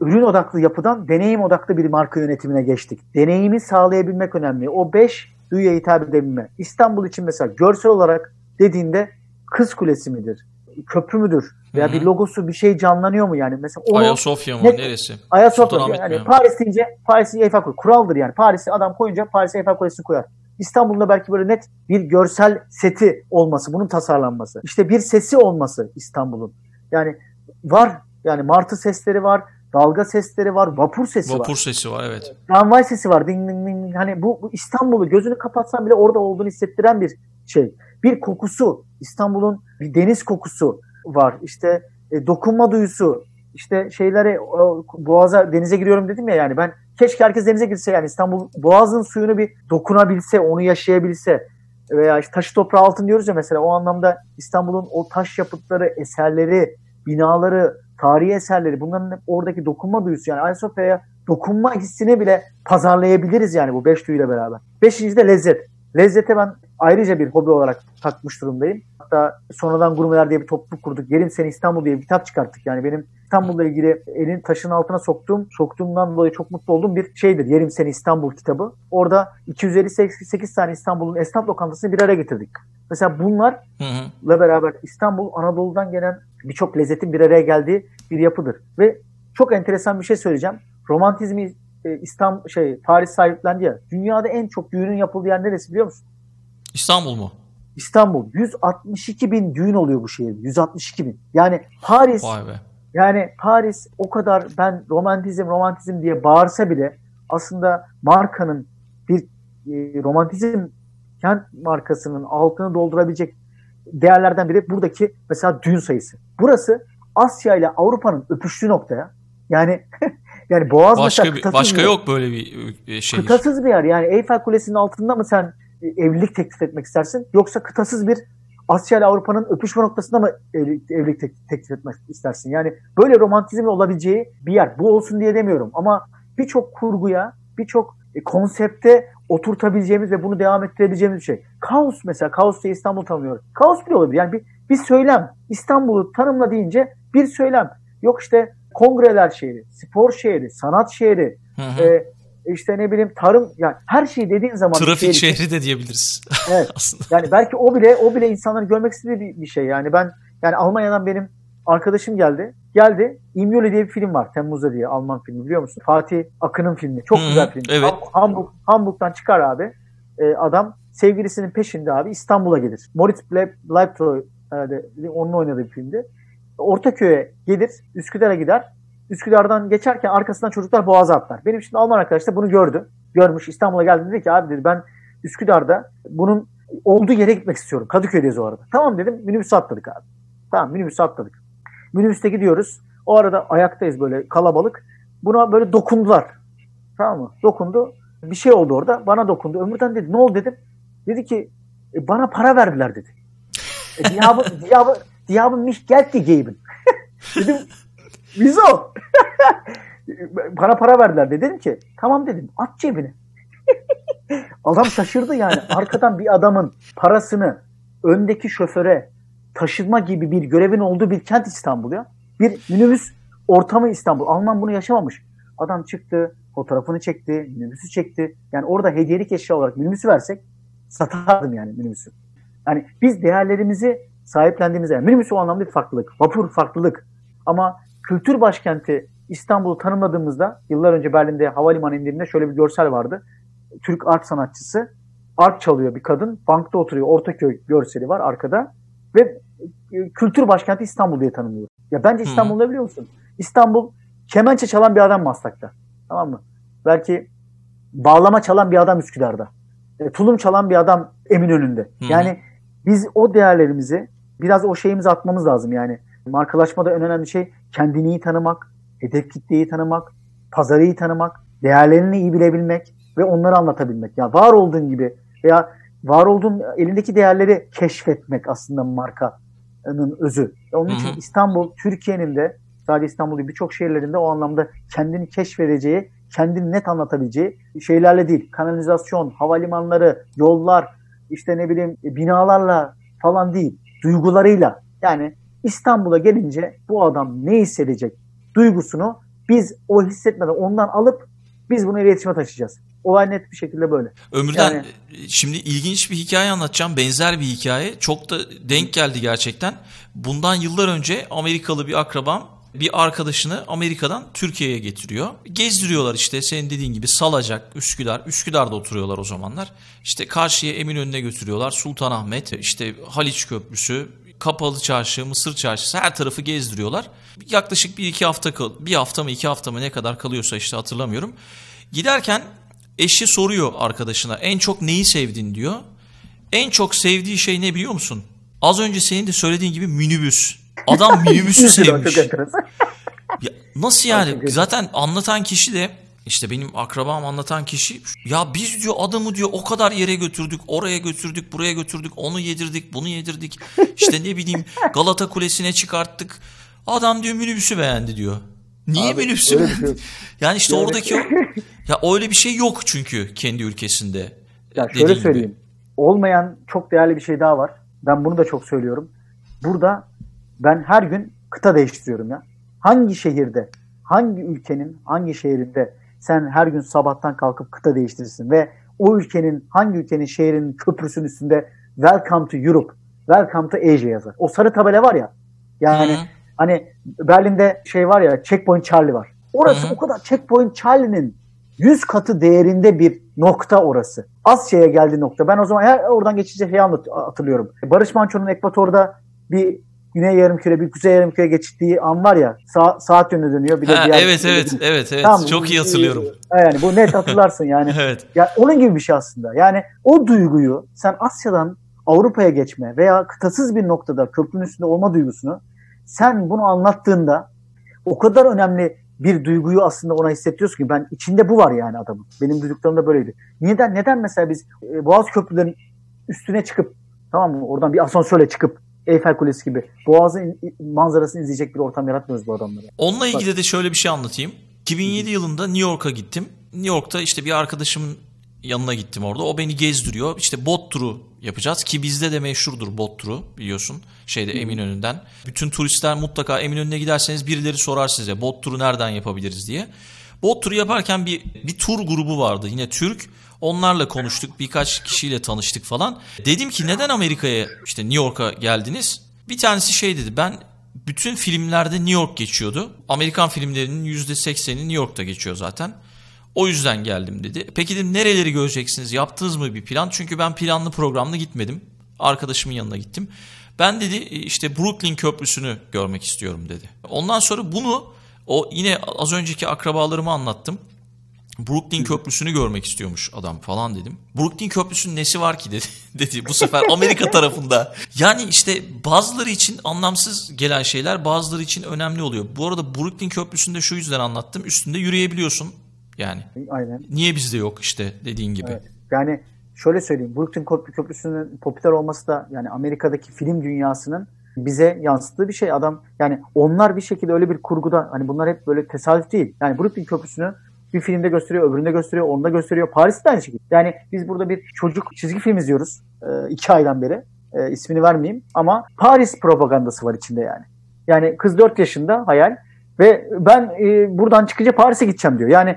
ürün odaklı yapıdan deneyim odaklı bir marka yönetimine geçtik. Deneyimi sağlayabilmek önemli. O beş duyuya hitap edebilme. İstanbul için mesela görsel olarak dediğinde Kız Kulesi midir? Köprü müdür? Veya Hı-hı. bir logosu bir şey canlanıyor mu yani? Mesela onu Ayasofya mı? net- Neresi? Ayasofya Sultanahmet yani? Paris deyince Paris'in Eiffel Kulesi kuraldır yani. Paris'i adam koyunca Paris'e Eiffel Kulesi'ni koyar. İstanbul'da belki böyle net bir görsel seti olması, bunun tasarlanması. İşte bir sesi olması İstanbul'un. Yani var yani martı sesleri var, dalga sesleri var, vapur sesi var. Vapur sesi var evet. Tramvay sesi var. Ding ding ding. Hani bu, bu İstanbul'u gözünü kapatsan bile orada olduğunu hissettiren bir şey. Bir kokusu. İstanbul'un bir deniz kokusu var. İşte e, dokunma duyusu. İşte şeylere o, boğaza denize giriyorum dedim ya yani ben keşke herkes denize girse yani İstanbul boğazın suyunu bir dokunabilse, onu yaşayabilse veya işte taşı toprağı altın diyoruz ya mesela o anlamda İstanbul'un o taş yapıtları, eserleri, binaları, tarihi eserleri bunların hep oradaki dokunma duyusu yani Ayasofya'ya dokunma hissini bile pazarlayabiliriz yani bu beş duyuyla beraber. Beşinci de lezzet. Lezzete ben ayrıca bir hobi olarak takmış durumdayım. Hatta sonradan gurmeler diye bir topluluk kurduk. Yerim Seni İstanbul diye bir kitap çıkarttık. Yani benim İstanbul'la ilgili elin taşın altına soktuğum, soktuğumdan dolayı çok mutlu olduğum bir şeydir. Yerim Seni İstanbul kitabı. Orada 258 tane İstanbul'un esnaf lokantasını bir araya getirdik. Mesela bunlar Hı hı. ile beraber İstanbul Anadolu'dan gelen birçok lezzetin bir araya geldiği bir yapıdır. Ve çok enteresan bir şey söyleyeceğim. Romantizmi e, İstanbul şey Paris sahiplendi ya. Dünyada en çok düğünün yapıldığı yer neresi biliyor musun? İstanbul mu? İstanbul. 162 bin düğün oluyor bu şehirde. 162 bin. Yani Paris Vay be. yani Paris o kadar ben romantizm romantizm diye bağırsa bile aslında markanın bir e, romantizm kent markasının altını doldurabilecek değerlerden biri buradaki mesela düğün sayısı. Burası Asya ile Avrupa'nın öpüştüğü noktaya. Yani [laughs] Yani Boğaz başka mesela bir, başka yok böyle bir şey. Kıtasız bir yer. Yani Eyfel Kulesi'nin altında mı sen e, evlilik teklif etmek istersin? Yoksa kıtasız bir Asya ile Avrupa'nın öpüşme noktasında mı evlilik, evlilik teklif etmek istersin? Yani böyle romantizmin olabileceği bir yer. Bu olsun diye demiyorum ama birçok kurguya, birçok e, konsepte oturtabileceğimiz ve bunu devam ettirebileceğimiz bir şey. Kaos mesela, Kaos diye İstanbul tanımlıyor. Kaos bile olabilir. Yani bir, bir söylem. İstanbul'u tanımla deyince bir söylem. Yok işte kongreler şehri, spor şehri, sanat şehri, hı hı. E, işte ne bileyim tarım yani her şeyi dediğin zaman trafik şehri, şehri de diyebiliriz. Evet. [laughs] aslında. Yani belki o bile o bile insanların görmek istediği bir, bir şey. Yani ben yani Almanya'dan benim arkadaşım geldi. Geldi. İmyoli diye bir film var. Temmuz'da diye Alman filmi biliyor musun? Fatih Akın'ın filmi. Çok Hı-hı, güzel film. Evet. Hamburg, Hamburg'dan çıkar abi. E, adam sevgilisinin peşinde abi İstanbul'a gelir. Moritz Bleibtreu e, onun oynadığı bir filmdi. Ortaköy'e gelir. Üsküdar'a gider. Üsküdar'dan geçerken arkasından çocuklar boğaza atlar. Benim şimdi Alman arkadaş da bunu gördü. Görmüş İstanbul'a geldi dedi ki abi dedi ben Üsküdar'da bunun olduğu yere gitmek istiyorum. Kadıköy'deyiz o arada. Tamam dedim minibüse atladık abi. Tamam minibüse atladık. Minibüste gidiyoruz. O arada ayaktayız böyle kalabalık. Buna böyle dokundular. Tamam mı? Dokundu. Bir şey oldu orada. Bana dokundu. Ömürden dedi ne oldu dedim. Dedi ki e, bana para verdiler dedi. E, haben, die haben mich Geld gegeben. dedim Wieso? [laughs] Bana para verdiler de. Dedim ki tamam dedim at cebine. [laughs] Adam şaşırdı yani. Arkadan bir adamın parasını öndeki şoföre taşıma gibi bir görevin olduğu bir kent İstanbul ya. Bir minibüs ortamı İstanbul. Alman bunu yaşamamış. Adam çıktı, fotoğrafını çekti, minibüsü çekti. Yani orada hediyelik eşya olarak minibüsü versek satardım yani minibüsü. Yani biz değerlerimizi sahiplendiğimiz yani minibüs o anlamda bir farklılık. Vapur farklılık. Ama kültür başkenti İstanbul'u tanımladığımızda yıllar önce Berlin'de havalimanı indirinde şöyle bir görsel vardı. Türk art sanatçısı art çalıyor bir kadın. Bankta oturuyor. Ortaköy görseli var arkada. Ve kültür başkenti İstanbul diye tanımlıyor. Ya bence İstanbul ne biliyor musun? İstanbul kemençe çalan bir adam Maslak'ta. Tamam mı? Belki bağlama çalan bir adam Üsküdar'da. E, tulum çalan bir adam Eminönü'nde. Yani biz o değerlerimizi biraz o şeyimizi atmamız lazım yani. Markalaşmada en önemli şey kendini iyi tanımak, hedef kitleyi tanımak, pazarı iyi tanımak, değerlerini iyi bilebilmek ve onları anlatabilmek. Ya var olduğun gibi veya var olduğun elindeki değerleri keşfetmek aslında markanın özü. Onun için hı hı. İstanbul, Türkiye'nin de sadece İstanbul'da birçok şehirlerinde o anlamda kendini keşfedeceği, kendini net anlatabileceği şeylerle değil. Kanalizasyon, havalimanları, yollar, işte ne bileyim binalarla falan değil. Duygularıyla. Yani İstanbul'a gelince bu adam ne hissedecek duygusunu biz o hissetmeden ondan alıp biz bunu iletişime taşıyacağız. Olay net bir şekilde böyle. Ömürden yani, şimdi ilginç bir hikaye anlatacağım. Benzer bir hikaye. Çok da denk geldi gerçekten. Bundan yıllar önce Amerikalı bir akrabam bir arkadaşını Amerika'dan Türkiye'ye getiriyor. Gezdiriyorlar işte senin dediğin gibi Salacak, Üsküdar. Üsküdar'da oturuyorlar o zamanlar. İşte karşıya Eminönü'ne götürüyorlar. Sultanahmet, işte Haliç Köprüsü, Kapalı Çarşı, Mısır Çarşısı her tarafı gezdiriyorlar. Yaklaşık bir iki hafta kal bir hafta mı iki hafta mı ne kadar kalıyorsa işte hatırlamıyorum. Giderken eşi soruyor arkadaşına en çok neyi sevdin diyor. En çok sevdiği şey ne biliyor musun? Az önce senin de söylediğin gibi minibüs. Adam [laughs] minibüsü sevmiş. ya, nasıl yani? Zaten anlatan kişi de işte benim akrabam anlatan kişi ya biz diyor adamı diyor o kadar yere götürdük, oraya götürdük, buraya götürdük, onu yedirdik, bunu yedirdik. İşte ne bileyim Galata Kulesi'ne çıkarttık. Adam diyor minibüsü beğendi diyor. Niye Abi, minibüsü? Şey. [laughs] Yani işte yani... oradaki o, [laughs] ya öyle bir şey yok çünkü kendi ülkesinde. Ya şöyle söyleyeyim. Gibi. Olmayan çok değerli bir şey daha var. Ben bunu da çok söylüyorum. Burada ben her gün kıta değiştiriyorum ya. Hangi şehirde, hangi ülkenin, hangi şehrinde sen her gün sabahtan kalkıp kıta değiştirirsin ve o ülkenin hangi ülkenin şehrinin köprüsünün üstünde Welcome to Europe, Welcome to Asia yazar. O sarı tabela var ya. Yani Hı-hı. Hani Berlin'de şey var ya Checkpoint Charlie var. Orası Hı-hı. o kadar Checkpoint Charlie'nin 100 katı değerinde bir nokta orası. Asya'ya geldiği nokta. Ben o zaman her oradan geçince şey anlat, hatırlıyorum. Barış Manço'nun Ekvator'da bir güney yarımküre bir kuzey yarımküre geçtiği an var ya sa- saat yönüne dönüyor. Bir de ha, evet evet evet evet tamam, çok iyi hatırlıyorum. Yani bu net hatırlarsın yani. [laughs] evet. Ya onun gibi bir şey aslında. Yani o duyguyu sen Asya'dan Avrupa'ya geçme veya kıtasız bir noktada köprünün üstünde olma duygusunu sen bunu anlattığında o kadar önemli bir duyguyu aslında ona hissettiriyorsun ki ben içinde bu var yani adamın. Benim duyduklarım da böyleydi. Neden neden mesela biz e, Boğaz Köprülerinin üstüne çıkıp tamam mı oradan bir asansörle çıkıp Eyfel Kulesi gibi Boğaz'ın manzarasını izleyecek bir ortam yaratmıyoruz bu adamlara. Onunla ilgili de şöyle bir şey anlatayım. 2007 yılında New York'a gittim. New York'ta işte bir arkadaşımın yanına gittim orada. O beni gezdiriyor. İşte bot turu yapacağız ki bizde de meşhurdur bot turu biliyorsun. Şeyde Eminönü'nden. Bütün turistler mutlaka Eminönü'ne giderseniz birileri sorar size bot turu nereden yapabiliriz diye. Bot turu yaparken bir bir tur grubu vardı. Yine Türk. Onlarla konuştuk. Birkaç kişiyle tanıştık falan. Dedim ki neden Amerika'ya işte New York'a geldiniz? Bir tanesi şey dedi. Ben bütün filmlerde New York geçiyordu. Amerikan filmlerinin %80'i New York'ta geçiyor zaten. O yüzden geldim dedi. Peki dedim nereleri göreceksiniz? Yaptınız mı bir plan? Çünkü ben planlı programlı gitmedim. Arkadaşımın yanına gittim. Ben dedi işte Brooklyn Köprüsü'nü görmek istiyorum dedi. Ondan sonra bunu o yine az önceki akrabalarıma anlattım. Brooklyn Köprüsü'nü görmek istiyormuş adam falan dedim. Brooklyn Köprüsü'nün nesi var ki dedi. [laughs] dedi bu sefer Amerika [laughs] tarafında. Yani işte bazıları için anlamsız gelen şeyler bazıları için önemli oluyor. Bu arada Brooklyn Köprüsü'nde şu yüzden anlattım. Üstünde yürüyebiliyorsun yani. Aynen. Niye bizde yok işte dediğin gibi. Evet. Yani şöyle söyleyeyim. Brooklyn Köprüsü'nün popüler olması da yani Amerika'daki film dünyasının bize yansıttığı bir şey. Adam yani onlar bir şekilde öyle bir kurguda hani bunlar hep böyle tesadüf değil. Yani Brooklyn Köprüsü'nü bir filmde gösteriyor, öbüründe gösteriyor, onda gösteriyor. Paris'te aynı şekilde. Yani biz burada bir çocuk çizgi film izliyoruz e, iki aydan beri. E, ismini vermeyeyim ama Paris propagandası var içinde yani. Yani kız 4 yaşında hayal ve ben e, buradan çıkınca Paris'e gideceğim diyor. Yani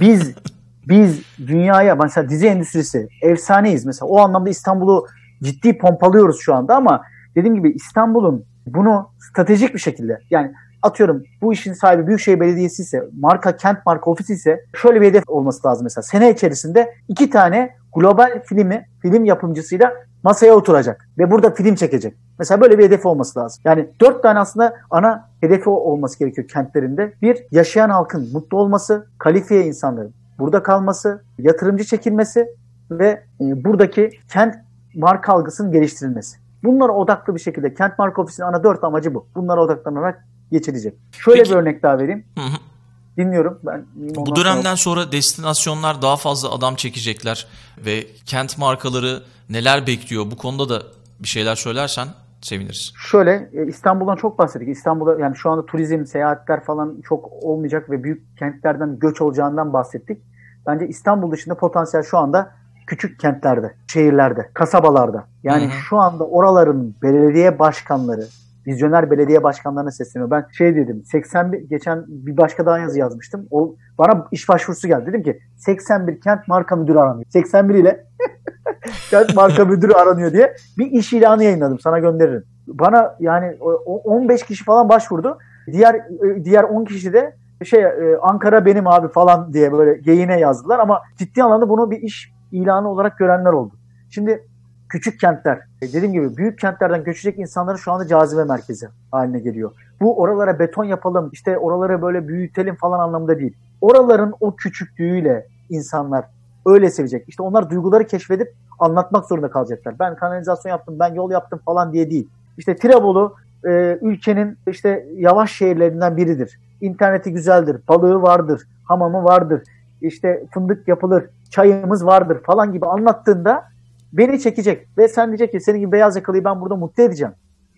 biz [laughs] biz dünyaya mesela dizi endüstrisi efsaneyiz. Mesela o anlamda İstanbul'u ciddi pompalıyoruz şu anda ama dediğim gibi İstanbul'un bunu stratejik bir şekilde yani atıyorum bu işin sahibi Büyükşehir Belediyesi ise marka kent marka ofisi ise şöyle bir hedef olması lazım mesela. Sene içerisinde iki tane global filmi film yapımcısıyla masaya oturacak ve burada film çekecek. Mesela böyle bir hedef olması lazım. Yani dört tane aslında ana hedefi olması gerekiyor kentlerinde. Bir, yaşayan halkın mutlu olması, kalifiye insanların burada kalması, yatırımcı çekilmesi ve e, buradaki kent marka algısının geliştirilmesi. Bunlara odaklı bir şekilde kent marka ofisinin ana dört amacı bu. Bunlara odaklanarak geçilecek. Şöyle Peki. bir örnek daha vereyim. Hı hı. Dinliyorum. Ben Bu dönemden sonra... sonra destinasyonlar daha fazla adam çekecekler ve kent markaları neler bekliyor? Bu konuda da bir şeyler söylersen seviniriz. Şöyle e, İstanbul'dan çok bahsettik. İstanbul'da yani şu anda turizm, seyahatler falan çok olmayacak ve büyük kentlerden göç olacağından bahsettik. Bence İstanbul dışında potansiyel şu anda küçük kentlerde, şehirlerde, kasabalarda. Yani hı hı. şu anda oraların belediye başkanları, vizyoner belediye başkanlarına sesleniyor. Ben şey dedim 81 geçen bir başka daha yazı yazmıştım. O bana iş başvurusu geldi. Dedim ki 81 kent marka müdürü aranıyor. 81 ile [laughs] kent marka [laughs] müdürü aranıyor diye bir iş ilanı yayınladım. Sana gönderirim. Bana yani 15 kişi falan başvurdu. Diğer e, diğer 10 kişi de şey e, Ankara benim abi falan diye böyle geyine yazdılar ama ciddi anlamda bunu bir iş ilanı olarak görenler oldu. Şimdi küçük kentler, e, dediğim gibi büyük kentlerden göçecek insanların şu anda cazibe merkezi haline geliyor. Bu oralara beton yapalım, işte oraları böyle büyütelim falan anlamında değil. Oraların o küçüklüğüyle insanlar öyle sevecek. İşte onlar duyguları keşfedip anlatmak zorunda kalacaklar. Ben kanalizasyon yaptım, ben yol yaptım falan diye değil. İşte Tirebolu e, ülkenin işte yavaş şehirlerinden biridir. İnterneti güzeldir, balığı vardır, hamamı vardır, işte fındık yapılır, çayımız vardır falan gibi anlattığında beni çekecek ve sen diyecek ki senin gibi beyaz yakalıyı ben burada mutlu edeceğim.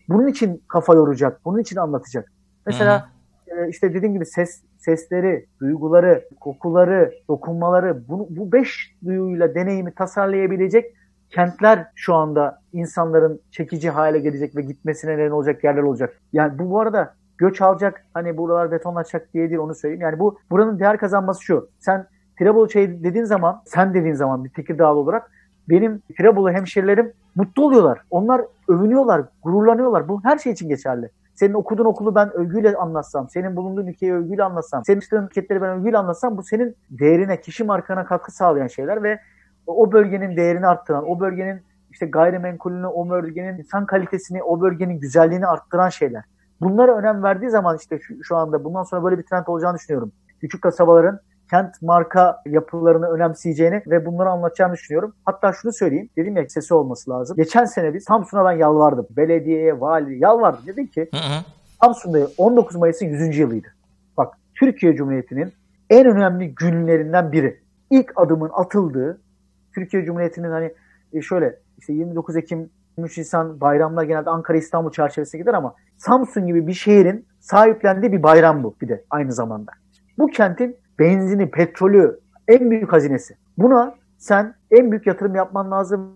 Bunun için kafa yoracak, bunun için anlatacak. Mesela e, işte dediğim gibi ses sesleri, duyguları, kokuları, dokunmaları bu, bu beş duyuyla deneyimi tasarlayabilecek kentler şu anda insanların çekici hale gelecek ve gitmesine neden olacak yerler olacak. Yani bu bu arada göç alacak hani buralar betonlaşacak diye değil onu söyleyeyim. Yani bu buranın değer kazanması şu. Sen Tirebolu şey dediğin zaman, sen dediğin zaman bir Tekirdağlı olarak benim Tirebolu hemşerilerim mutlu oluyorlar. Onlar övünüyorlar, gururlanıyorlar. Bu her şey için geçerli. Senin okuduğun okulu ben övgüyle anlatsam, senin bulunduğun ülkeyi övgüyle anlatsam, senin çalıştığın ülkeleri ben övgüyle anlatsam bu senin değerine, kişi markana katkı sağlayan şeyler ve o bölgenin değerini arttıran, o bölgenin işte gayrimenkulünü, o bölgenin insan kalitesini, o bölgenin güzelliğini arttıran şeyler. Bunlara önem verdiği zaman işte şu, şu anda bundan sonra böyle bir trend olacağını düşünüyorum. Küçük kasabaların kent marka yapılarını önemseyeceğini ve bunları anlatacağını düşünüyorum. Hatta şunu söyleyeyim. Dedim ya sesi olması lazım. Geçen sene biz Samsun'a ben yalvardım. Belediyeye, vali yalvardım. Dedim ki hı hı. Samsun'da 19 Mayıs'ın 100. yılıydı. Bak Türkiye Cumhuriyeti'nin en önemli günlerinden biri. İlk adımın atıldığı Türkiye Cumhuriyeti'nin hani e, şöyle işte 29 Ekim 23 Nisan bayramlar genelde Ankara İstanbul çerçevesine gider ama Samsun gibi bir şehrin sahiplendiği bir bayram bu bir de aynı zamanda. Bu kentin benzini, petrolü en büyük hazinesi. Buna sen en büyük yatırım yapman lazım,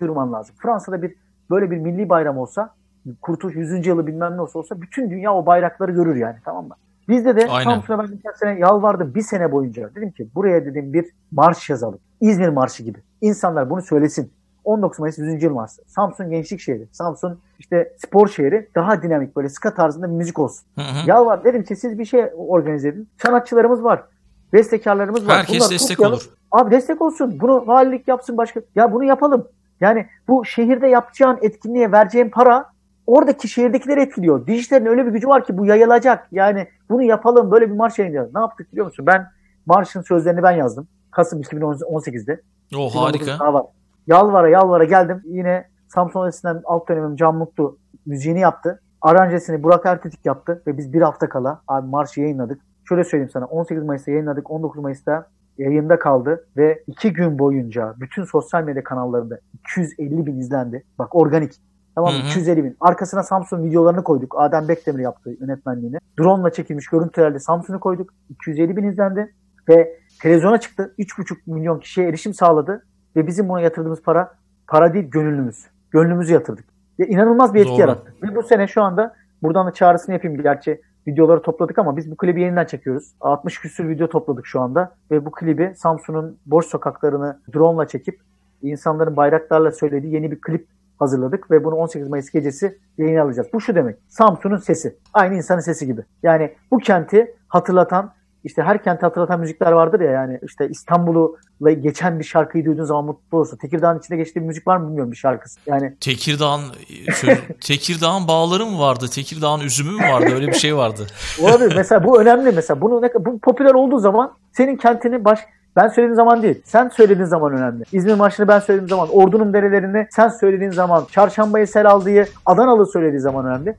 durman lazım. Fransa'da bir böyle bir milli bayram olsa, Kurtuluş 100. yılı bilmem ne olsa olsa bütün dünya o bayrakları görür yani tamam mı? Bizde de Aynen. Samsun'a ben geçen sene yalvardım bir sene boyunca. Dedim ki buraya dedim bir marş yazalım. İzmir Marşı gibi. İnsanlar bunu söylesin. 19 Mayıs 100. yıl marşı. Samsun gençlik şehri. Samsun işte spor şehri. Daha dinamik böyle ska tarzında bir müzik olsun. Hı hı. Yalvar dedim ki siz bir şey organize edin. Sanatçılarımız var. Bestekarlarımız var. Herkes Bunları destek olur. Abi destek olsun. Bunu valilik yapsın başka. Ya bunu yapalım. Yani bu şehirde yapacağın etkinliğe vereceğin para oradaki şehirdekileri etkiliyor. Dijitalin öyle bir gücü var ki bu yayılacak. Yani bunu yapalım. Böyle bir marş yayınlayalım. Ne yaptık biliyor musun? Ben marşın sözlerini ben yazdım. Kasım 2018'de. O 2019 harika. var. Yalvara yalvara geldim. Yine Samsun Odası'ndan alt dönemim Can Mutlu müziğini yaptı. Aranjesini Burak Ertetik yaptı ve biz bir hafta kala abi marşı yayınladık. Şöyle söyleyeyim sana 18 Mayıs'ta yayınladık 19 Mayıs'ta yayında kaldı ve iki gün boyunca bütün sosyal medya kanallarında 250 bin izlendi. Bak organik. Tamam mı? Hı hı. 250 bin. Arkasına Samsun videolarını koyduk. Adem Bekdemir yaptı yönetmenliğini. Drone ile çekilmiş görüntülerle Samsun'u koyduk. 250 bin izlendi. Ve televizyona çıktı. 3,5 milyon kişiye erişim sağladı. Ve bizim buna yatırdığımız para para değil gönlümüz. Gönlümüzü yatırdık. Ve inanılmaz bir etki Doğru. yarattı. Ve bu sene şu anda buradan da çağrısını yapayım. Gerçi videoları topladık ama biz bu klibi yeniden çekiyoruz. 60 küsür video topladık şu anda. Ve bu klibi Samsun'un boş sokaklarını drone ile çekip insanların bayraklarla söylediği yeni bir klip hazırladık ve bunu 18 Mayıs gecesi yayına alacağız. Bu şu demek. Samsun'un sesi. Aynı insanın sesi gibi. Yani bu kenti hatırlatan işte her kenti hatırlatan müzikler vardır ya yani işte İstanbul'u geçen bir şarkıyı duyduğun zaman mutlu olursun. Tekirdağ'ın içinde geçtiği bir müzik var mı bilmiyorum bir şarkısı. Yani Tekirdağ'ın [laughs] Tekirdağ'ın bağları mı vardı? Tekirdağ'ın üzümü mü vardı? Öyle bir şey vardı. [laughs] olabilir. mesela bu önemli mesela. Bunu ne, bu popüler olduğu zaman senin kentini baş ben söylediğim zaman değil. Sen söylediğin zaman önemli. İzmir Marşı'nı ben söylediğim zaman, Ordu'nun derelerini sen söylediğin zaman, Çarşambayı sel aldığı Adanalı söylediği zaman önemli.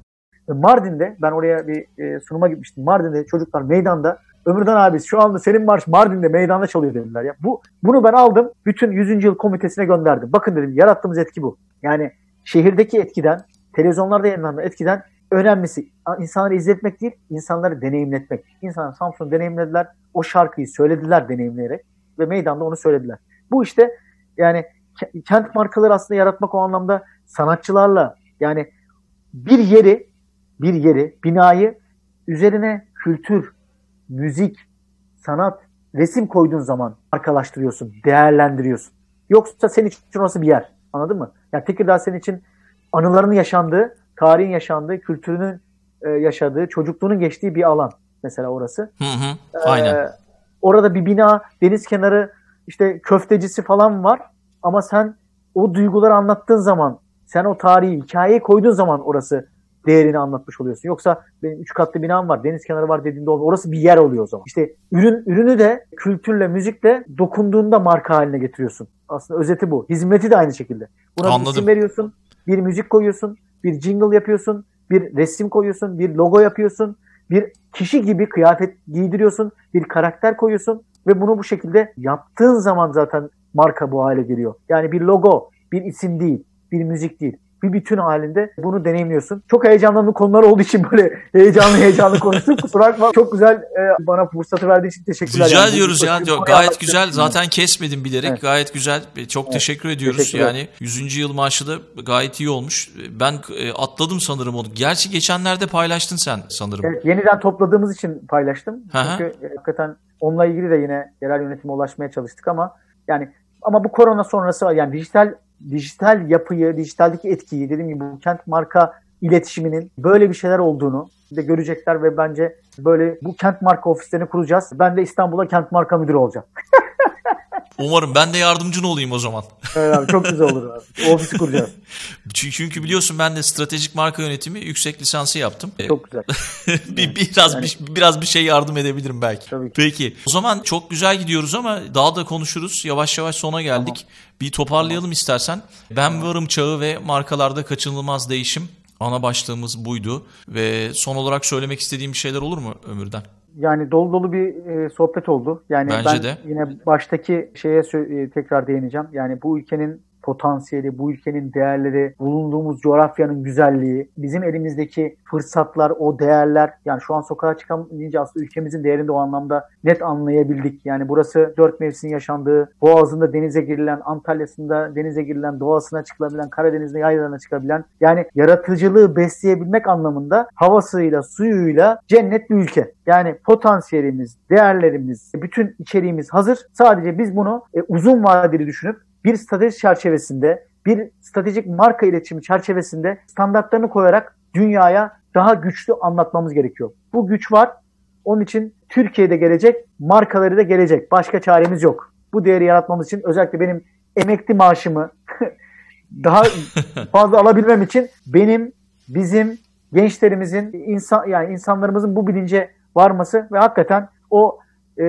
E, Mardin'de ben oraya bir e, sunuma gitmiştim. Mardin'de çocuklar meydanda Ömürden abi şu anda senin marş Mardin'de meydanda çalıyor dediler ya. Bu bunu ben aldım. Bütün 100. yıl komitesine gönderdim. Bakın dedim yarattığımız etki bu. Yani şehirdeki etkiden, televizyonlarda yayınlanan etkiden önemlisi insanları izletmek değil, insanları deneyimletmek. İnsanlar Samsun'u deneyimlediler. O şarkıyı söylediler deneyimleyerek ve meydanda onu söylediler. Bu işte yani ke- kent markaları aslında yaratmak o anlamda sanatçılarla yani bir yeri bir yeri, binayı üzerine kültür, müzik, sanat, resim koyduğun zaman markalaştırıyorsun, değerlendiriyorsun. Yoksa senin için orası bir yer. Anladın mı? Yani Tekirdağ senin için anılarının yaşandığı, tarihin yaşandığı, kültürünün e, yaşadığı, çocukluğunun geçtiği bir alan. Mesela orası. Hı hı. Aynen. Ee, orada bir bina, deniz kenarı, işte köftecisi falan var. Ama sen o duyguları anlattığın zaman, sen o tarihi, hikayeyi koyduğun zaman orası değerini anlatmış oluyorsun. Yoksa benim üç katlı binam var, deniz kenarı var dediğinde olmuyor. Orası bir yer oluyor o zaman. İşte ürün ürünü de kültürle, müzikle dokunduğunda marka haline getiriyorsun. Aslında özeti bu. Hizmeti de aynı şekilde. Buna bir Anladım. isim veriyorsun, bir müzik koyuyorsun, bir jingle yapıyorsun, bir resim koyuyorsun, bir logo yapıyorsun, bir kişi gibi kıyafet giydiriyorsun, bir karakter koyuyorsun ve bunu bu şekilde yaptığın zaman zaten marka bu hale geliyor. Yani bir logo, bir isim değil, bir müzik değil. Bir bütün halinde bunu deneyimliyorsun. Çok heyecanlı konular olduğu için böyle [laughs] heyecanlı heyecanlı konuştum. Kusura bakma. Çok güzel e, bana fırsatı verdiği için teşekkürler. Rica Yani ediyoruz ya. Yok, Gayet güzel. Zaten kesmedim bilerek. Evet. Gayet güzel. Çok teşekkür ediyoruz. Yani 100. yıl marşı da gayet iyi olmuş. Ben e, atladım sanırım onu. Gerçi geçenlerde paylaştın sen sanırım. Evet, yeniden topladığımız için paylaştım. Hı hı. Çünkü e, hakikaten onunla ilgili de yine yerel yönetime ulaşmaya çalıştık ama yani ama bu korona sonrası var. Yani dijital dijital yapıyı, dijitaldeki etkiyi dediğim gibi bu kent marka iletişiminin böyle bir şeyler olduğunu de görecekler ve bence böyle bu kent marka ofislerini kuracağız. Ben de İstanbul'a kent marka müdürü olacağım. [laughs] Umarım ben de yardımcın olayım o zaman. Evet abi, çok güzel olur abi. Ofisi kuracağız. [laughs] Çünkü biliyorsun ben de stratejik marka yönetimi yüksek lisansı yaptım. E, Çok güzel. [laughs] bir, biraz bir, biraz bir şey yardım edebilirim belki. Tabii ki. Peki. O zaman çok güzel gidiyoruz ama daha da konuşuruz. Yavaş yavaş sona geldik. Bir toparlayalım istersen. Ben varım çağı ve markalarda kaçınılmaz değişim. Ana başlığımız buydu. Ve son olarak söylemek istediğim bir şeyler olur mu Ömür'den? Yani dolu dolu bir e, sohbet oldu. Yani Bence ben de. yine baştaki şeye e, tekrar değineceğim. Yani bu ülkenin potansiyeli, bu ülkenin değerleri, bulunduğumuz coğrafyanın güzelliği, bizim elimizdeki fırsatlar, o değerler. Yani şu an sokağa çıkamayınca aslında ülkemizin değerini de o anlamda net anlayabildik. Yani burası dört mevsim yaşandığı, Boğazı'nda denize girilen, Antalya'sında denize girilen, doğasına çıkılabilen, Karadeniz'de yaylalarına çıkabilen yani yaratıcılığı besleyebilmek anlamında havasıyla, suyuyla cennet bir ülke. Yani potansiyelimiz, değerlerimiz, bütün içeriğimiz hazır. Sadece biz bunu e, uzun vadeli düşünüp bir strateji çerçevesinde, bir stratejik marka iletişimi çerçevesinde standartlarını koyarak dünyaya daha güçlü anlatmamız gerekiyor. Bu güç var. Onun için Türkiye'de gelecek, markaları da gelecek. Başka çaremiz yok. Bu değeri yaratmamız için özellikle benim emekli maaşımı [laughs] daha [laughs] fazla alabilmem için benim, bizim, gençlerimizin, insan yani insanlarımızın bu bilince varması ve hakikaten o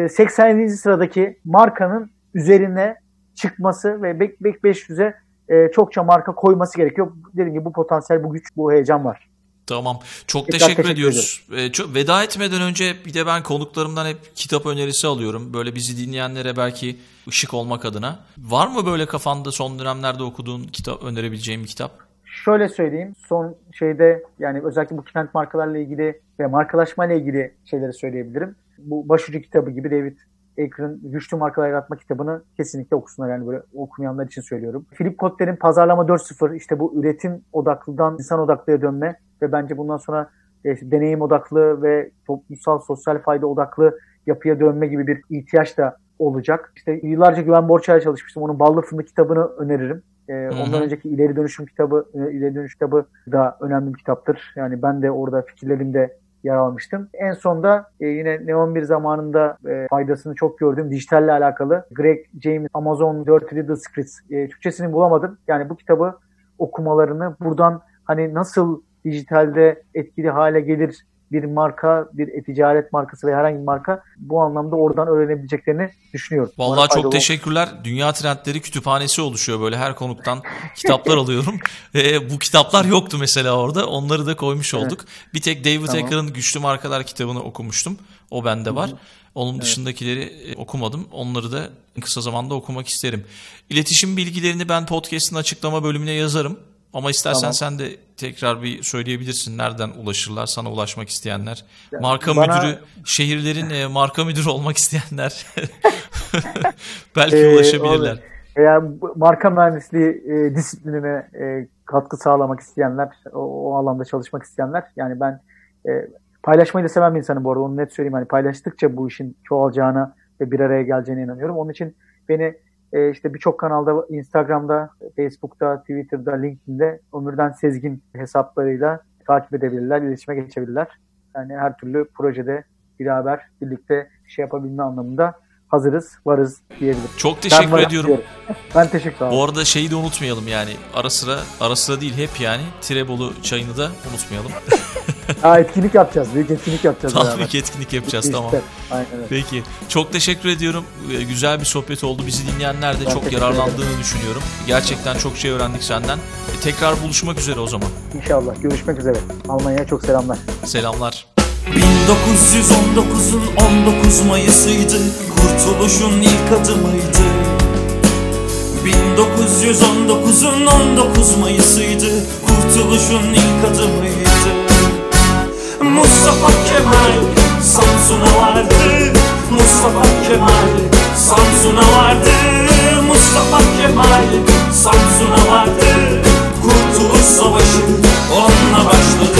80. sıradaki markanın üzerine çıkması ve Bek, Bek 500'e e, çokça marka koyması gerekiyor. Dediğim gibi bu potansiyel, bu güç, bu heyecan var. Tamam. Çok Tekrar teşekkür, teşekkür ediyoruz. Ee, çok, veda etmeden önce bir de ben konuklarımdan hep kitap önerisi alıyorum. Böyle bizi dinleyenlere belki ışık olmak adına. Var mı böyle kafanda son dönemlerde okuduğun kitap önerebileceğim bir kitap? Şöyle söyleyeyim. Son şeyde yani özellikle bu kent markalarla ilgili ve markalaşma ile ilgili şeyleri söyleyebilirim. Bu başucu kitabı gibi David Aker'ın Güçlü Markalar Yaratma kitabını kesinlikle okusunlar yani böyle okumayanlar için söylüyorum. Philip Kotler'in Pazarlama 4.0 işte bu üretim odaklıdan insan odaklıya dönme ve bence bundan sonra işte deneyim odaklı ve toplumsal sosyal fayda odaklı yapıya dönme gibi bir ihtiyaç da olacak. İşte yıllarca Güven Borçay'la çalışmıştım. Onun Ballı Fındık kitabını öneririm. Ee, ondan önceki ileri dönüşüm kitabı, ileri dönüş kitabı da önemli bir kitaptır. Yani ben de orada fikirlerimde yer almıştım. En sonda e, yine Neon bir zamanında e, faydasını çok gördüm. Dijitalle alakalı. Greg James Amazon Dirty Little Secrets. E, Türkçesini bulamadım. Yani bu kitabı okumalarını buradan hani nasıl dijitalde etkili hale gelir bir marka, bir e-ticaret markası veya herhangi bir marka bu anlamda oradan öğrenebileceklerini düşünüyorum. Vallahi çok teşekkürler. Dünya Trendleri Kütüphanesi oluşuyor böyle her konuktan kitaplar alıyorum. [laughs] E, bu kitaplar yoktu mesela orada. Onları da koymuş olduk. Evet. Bir tek David tamam. Acker'ın Güçlü Markalar kitabını okumuştum. O bende var. Onun evet. dışındakileri e, okumadım. Onları da kısa zamanda okumak isterim. İletişim bilgilerini ben podcast'ın açıklama bölümüne yazarım. Ama istersen tamam. sen de tekrar bir söyleyebilirsin nereden ulaşırlar sana ulaşmak isteyenler. Marka Bana... müdürü, şehirlerin e, marka müdürü olmak isteyenler [laughs] belki ee, ulaşabilirler. Veya marka mühendisliği e, disiplinine e, katkı sağlamak isteyenler, o, o alanda çalışmak isteyenler. Yani ben e, paylaşmayı da seven bir insanım bu arada. Onu net söyleyeyim. Hani paylaştıkça bu işin çoğalacağına ve bir araya geleceğine inanıyorum. Onun için beni e, işte birçok kanalda Instagram'da, Facebook'ta, Twitter'da, LinkedIn'de Ömürden Sezgin hesaplarıyla takip edebilirler, iletişime geçebilirler. Yani her türlü projede beraber birlikte şey yapabilme anlamında hazırız, varız diyebilirim. Çok teşekkür ben ediyorum. Diyorum. [laughs] Ben teşekkür ederim. Bu arada şeyi de unutmayalım yani ara sıra, ara sıra değil hep yani Tirebolu çayını da unutmayalım. [laughs] ha, etkinlik yapacağız. Büyük etkinlik yapacağız Tam büyük etkinlik yapacağız işte, tamam. Aynen öyle. Peki. Çok teşekkür ediyorum. Ee, güzel bir sohbet oldu. Bizi dinleyenler de ben çok yararlandığını ederim. düşünüyorum. Gerçekten çok şey öğrendik senden. E, tekrar buluşmak üzere o zaman. İnşallah. Görüşmek üzere. Almanya'ya çok selamlar. Selamlar. 1919'un 19 Mayıs'ıydı. Kurtuluşun ilk adımıydı. 1919'un 19 Mayıs'ıydı. Kurtuluşun ilk adımıydı. Mustafa Kemal Samsun'a vardı. Mustafa Kemal Samsun'a vardı. Mustafa Kemal Samsun'a vardı. Kurtuluş Savaşı onunla başladı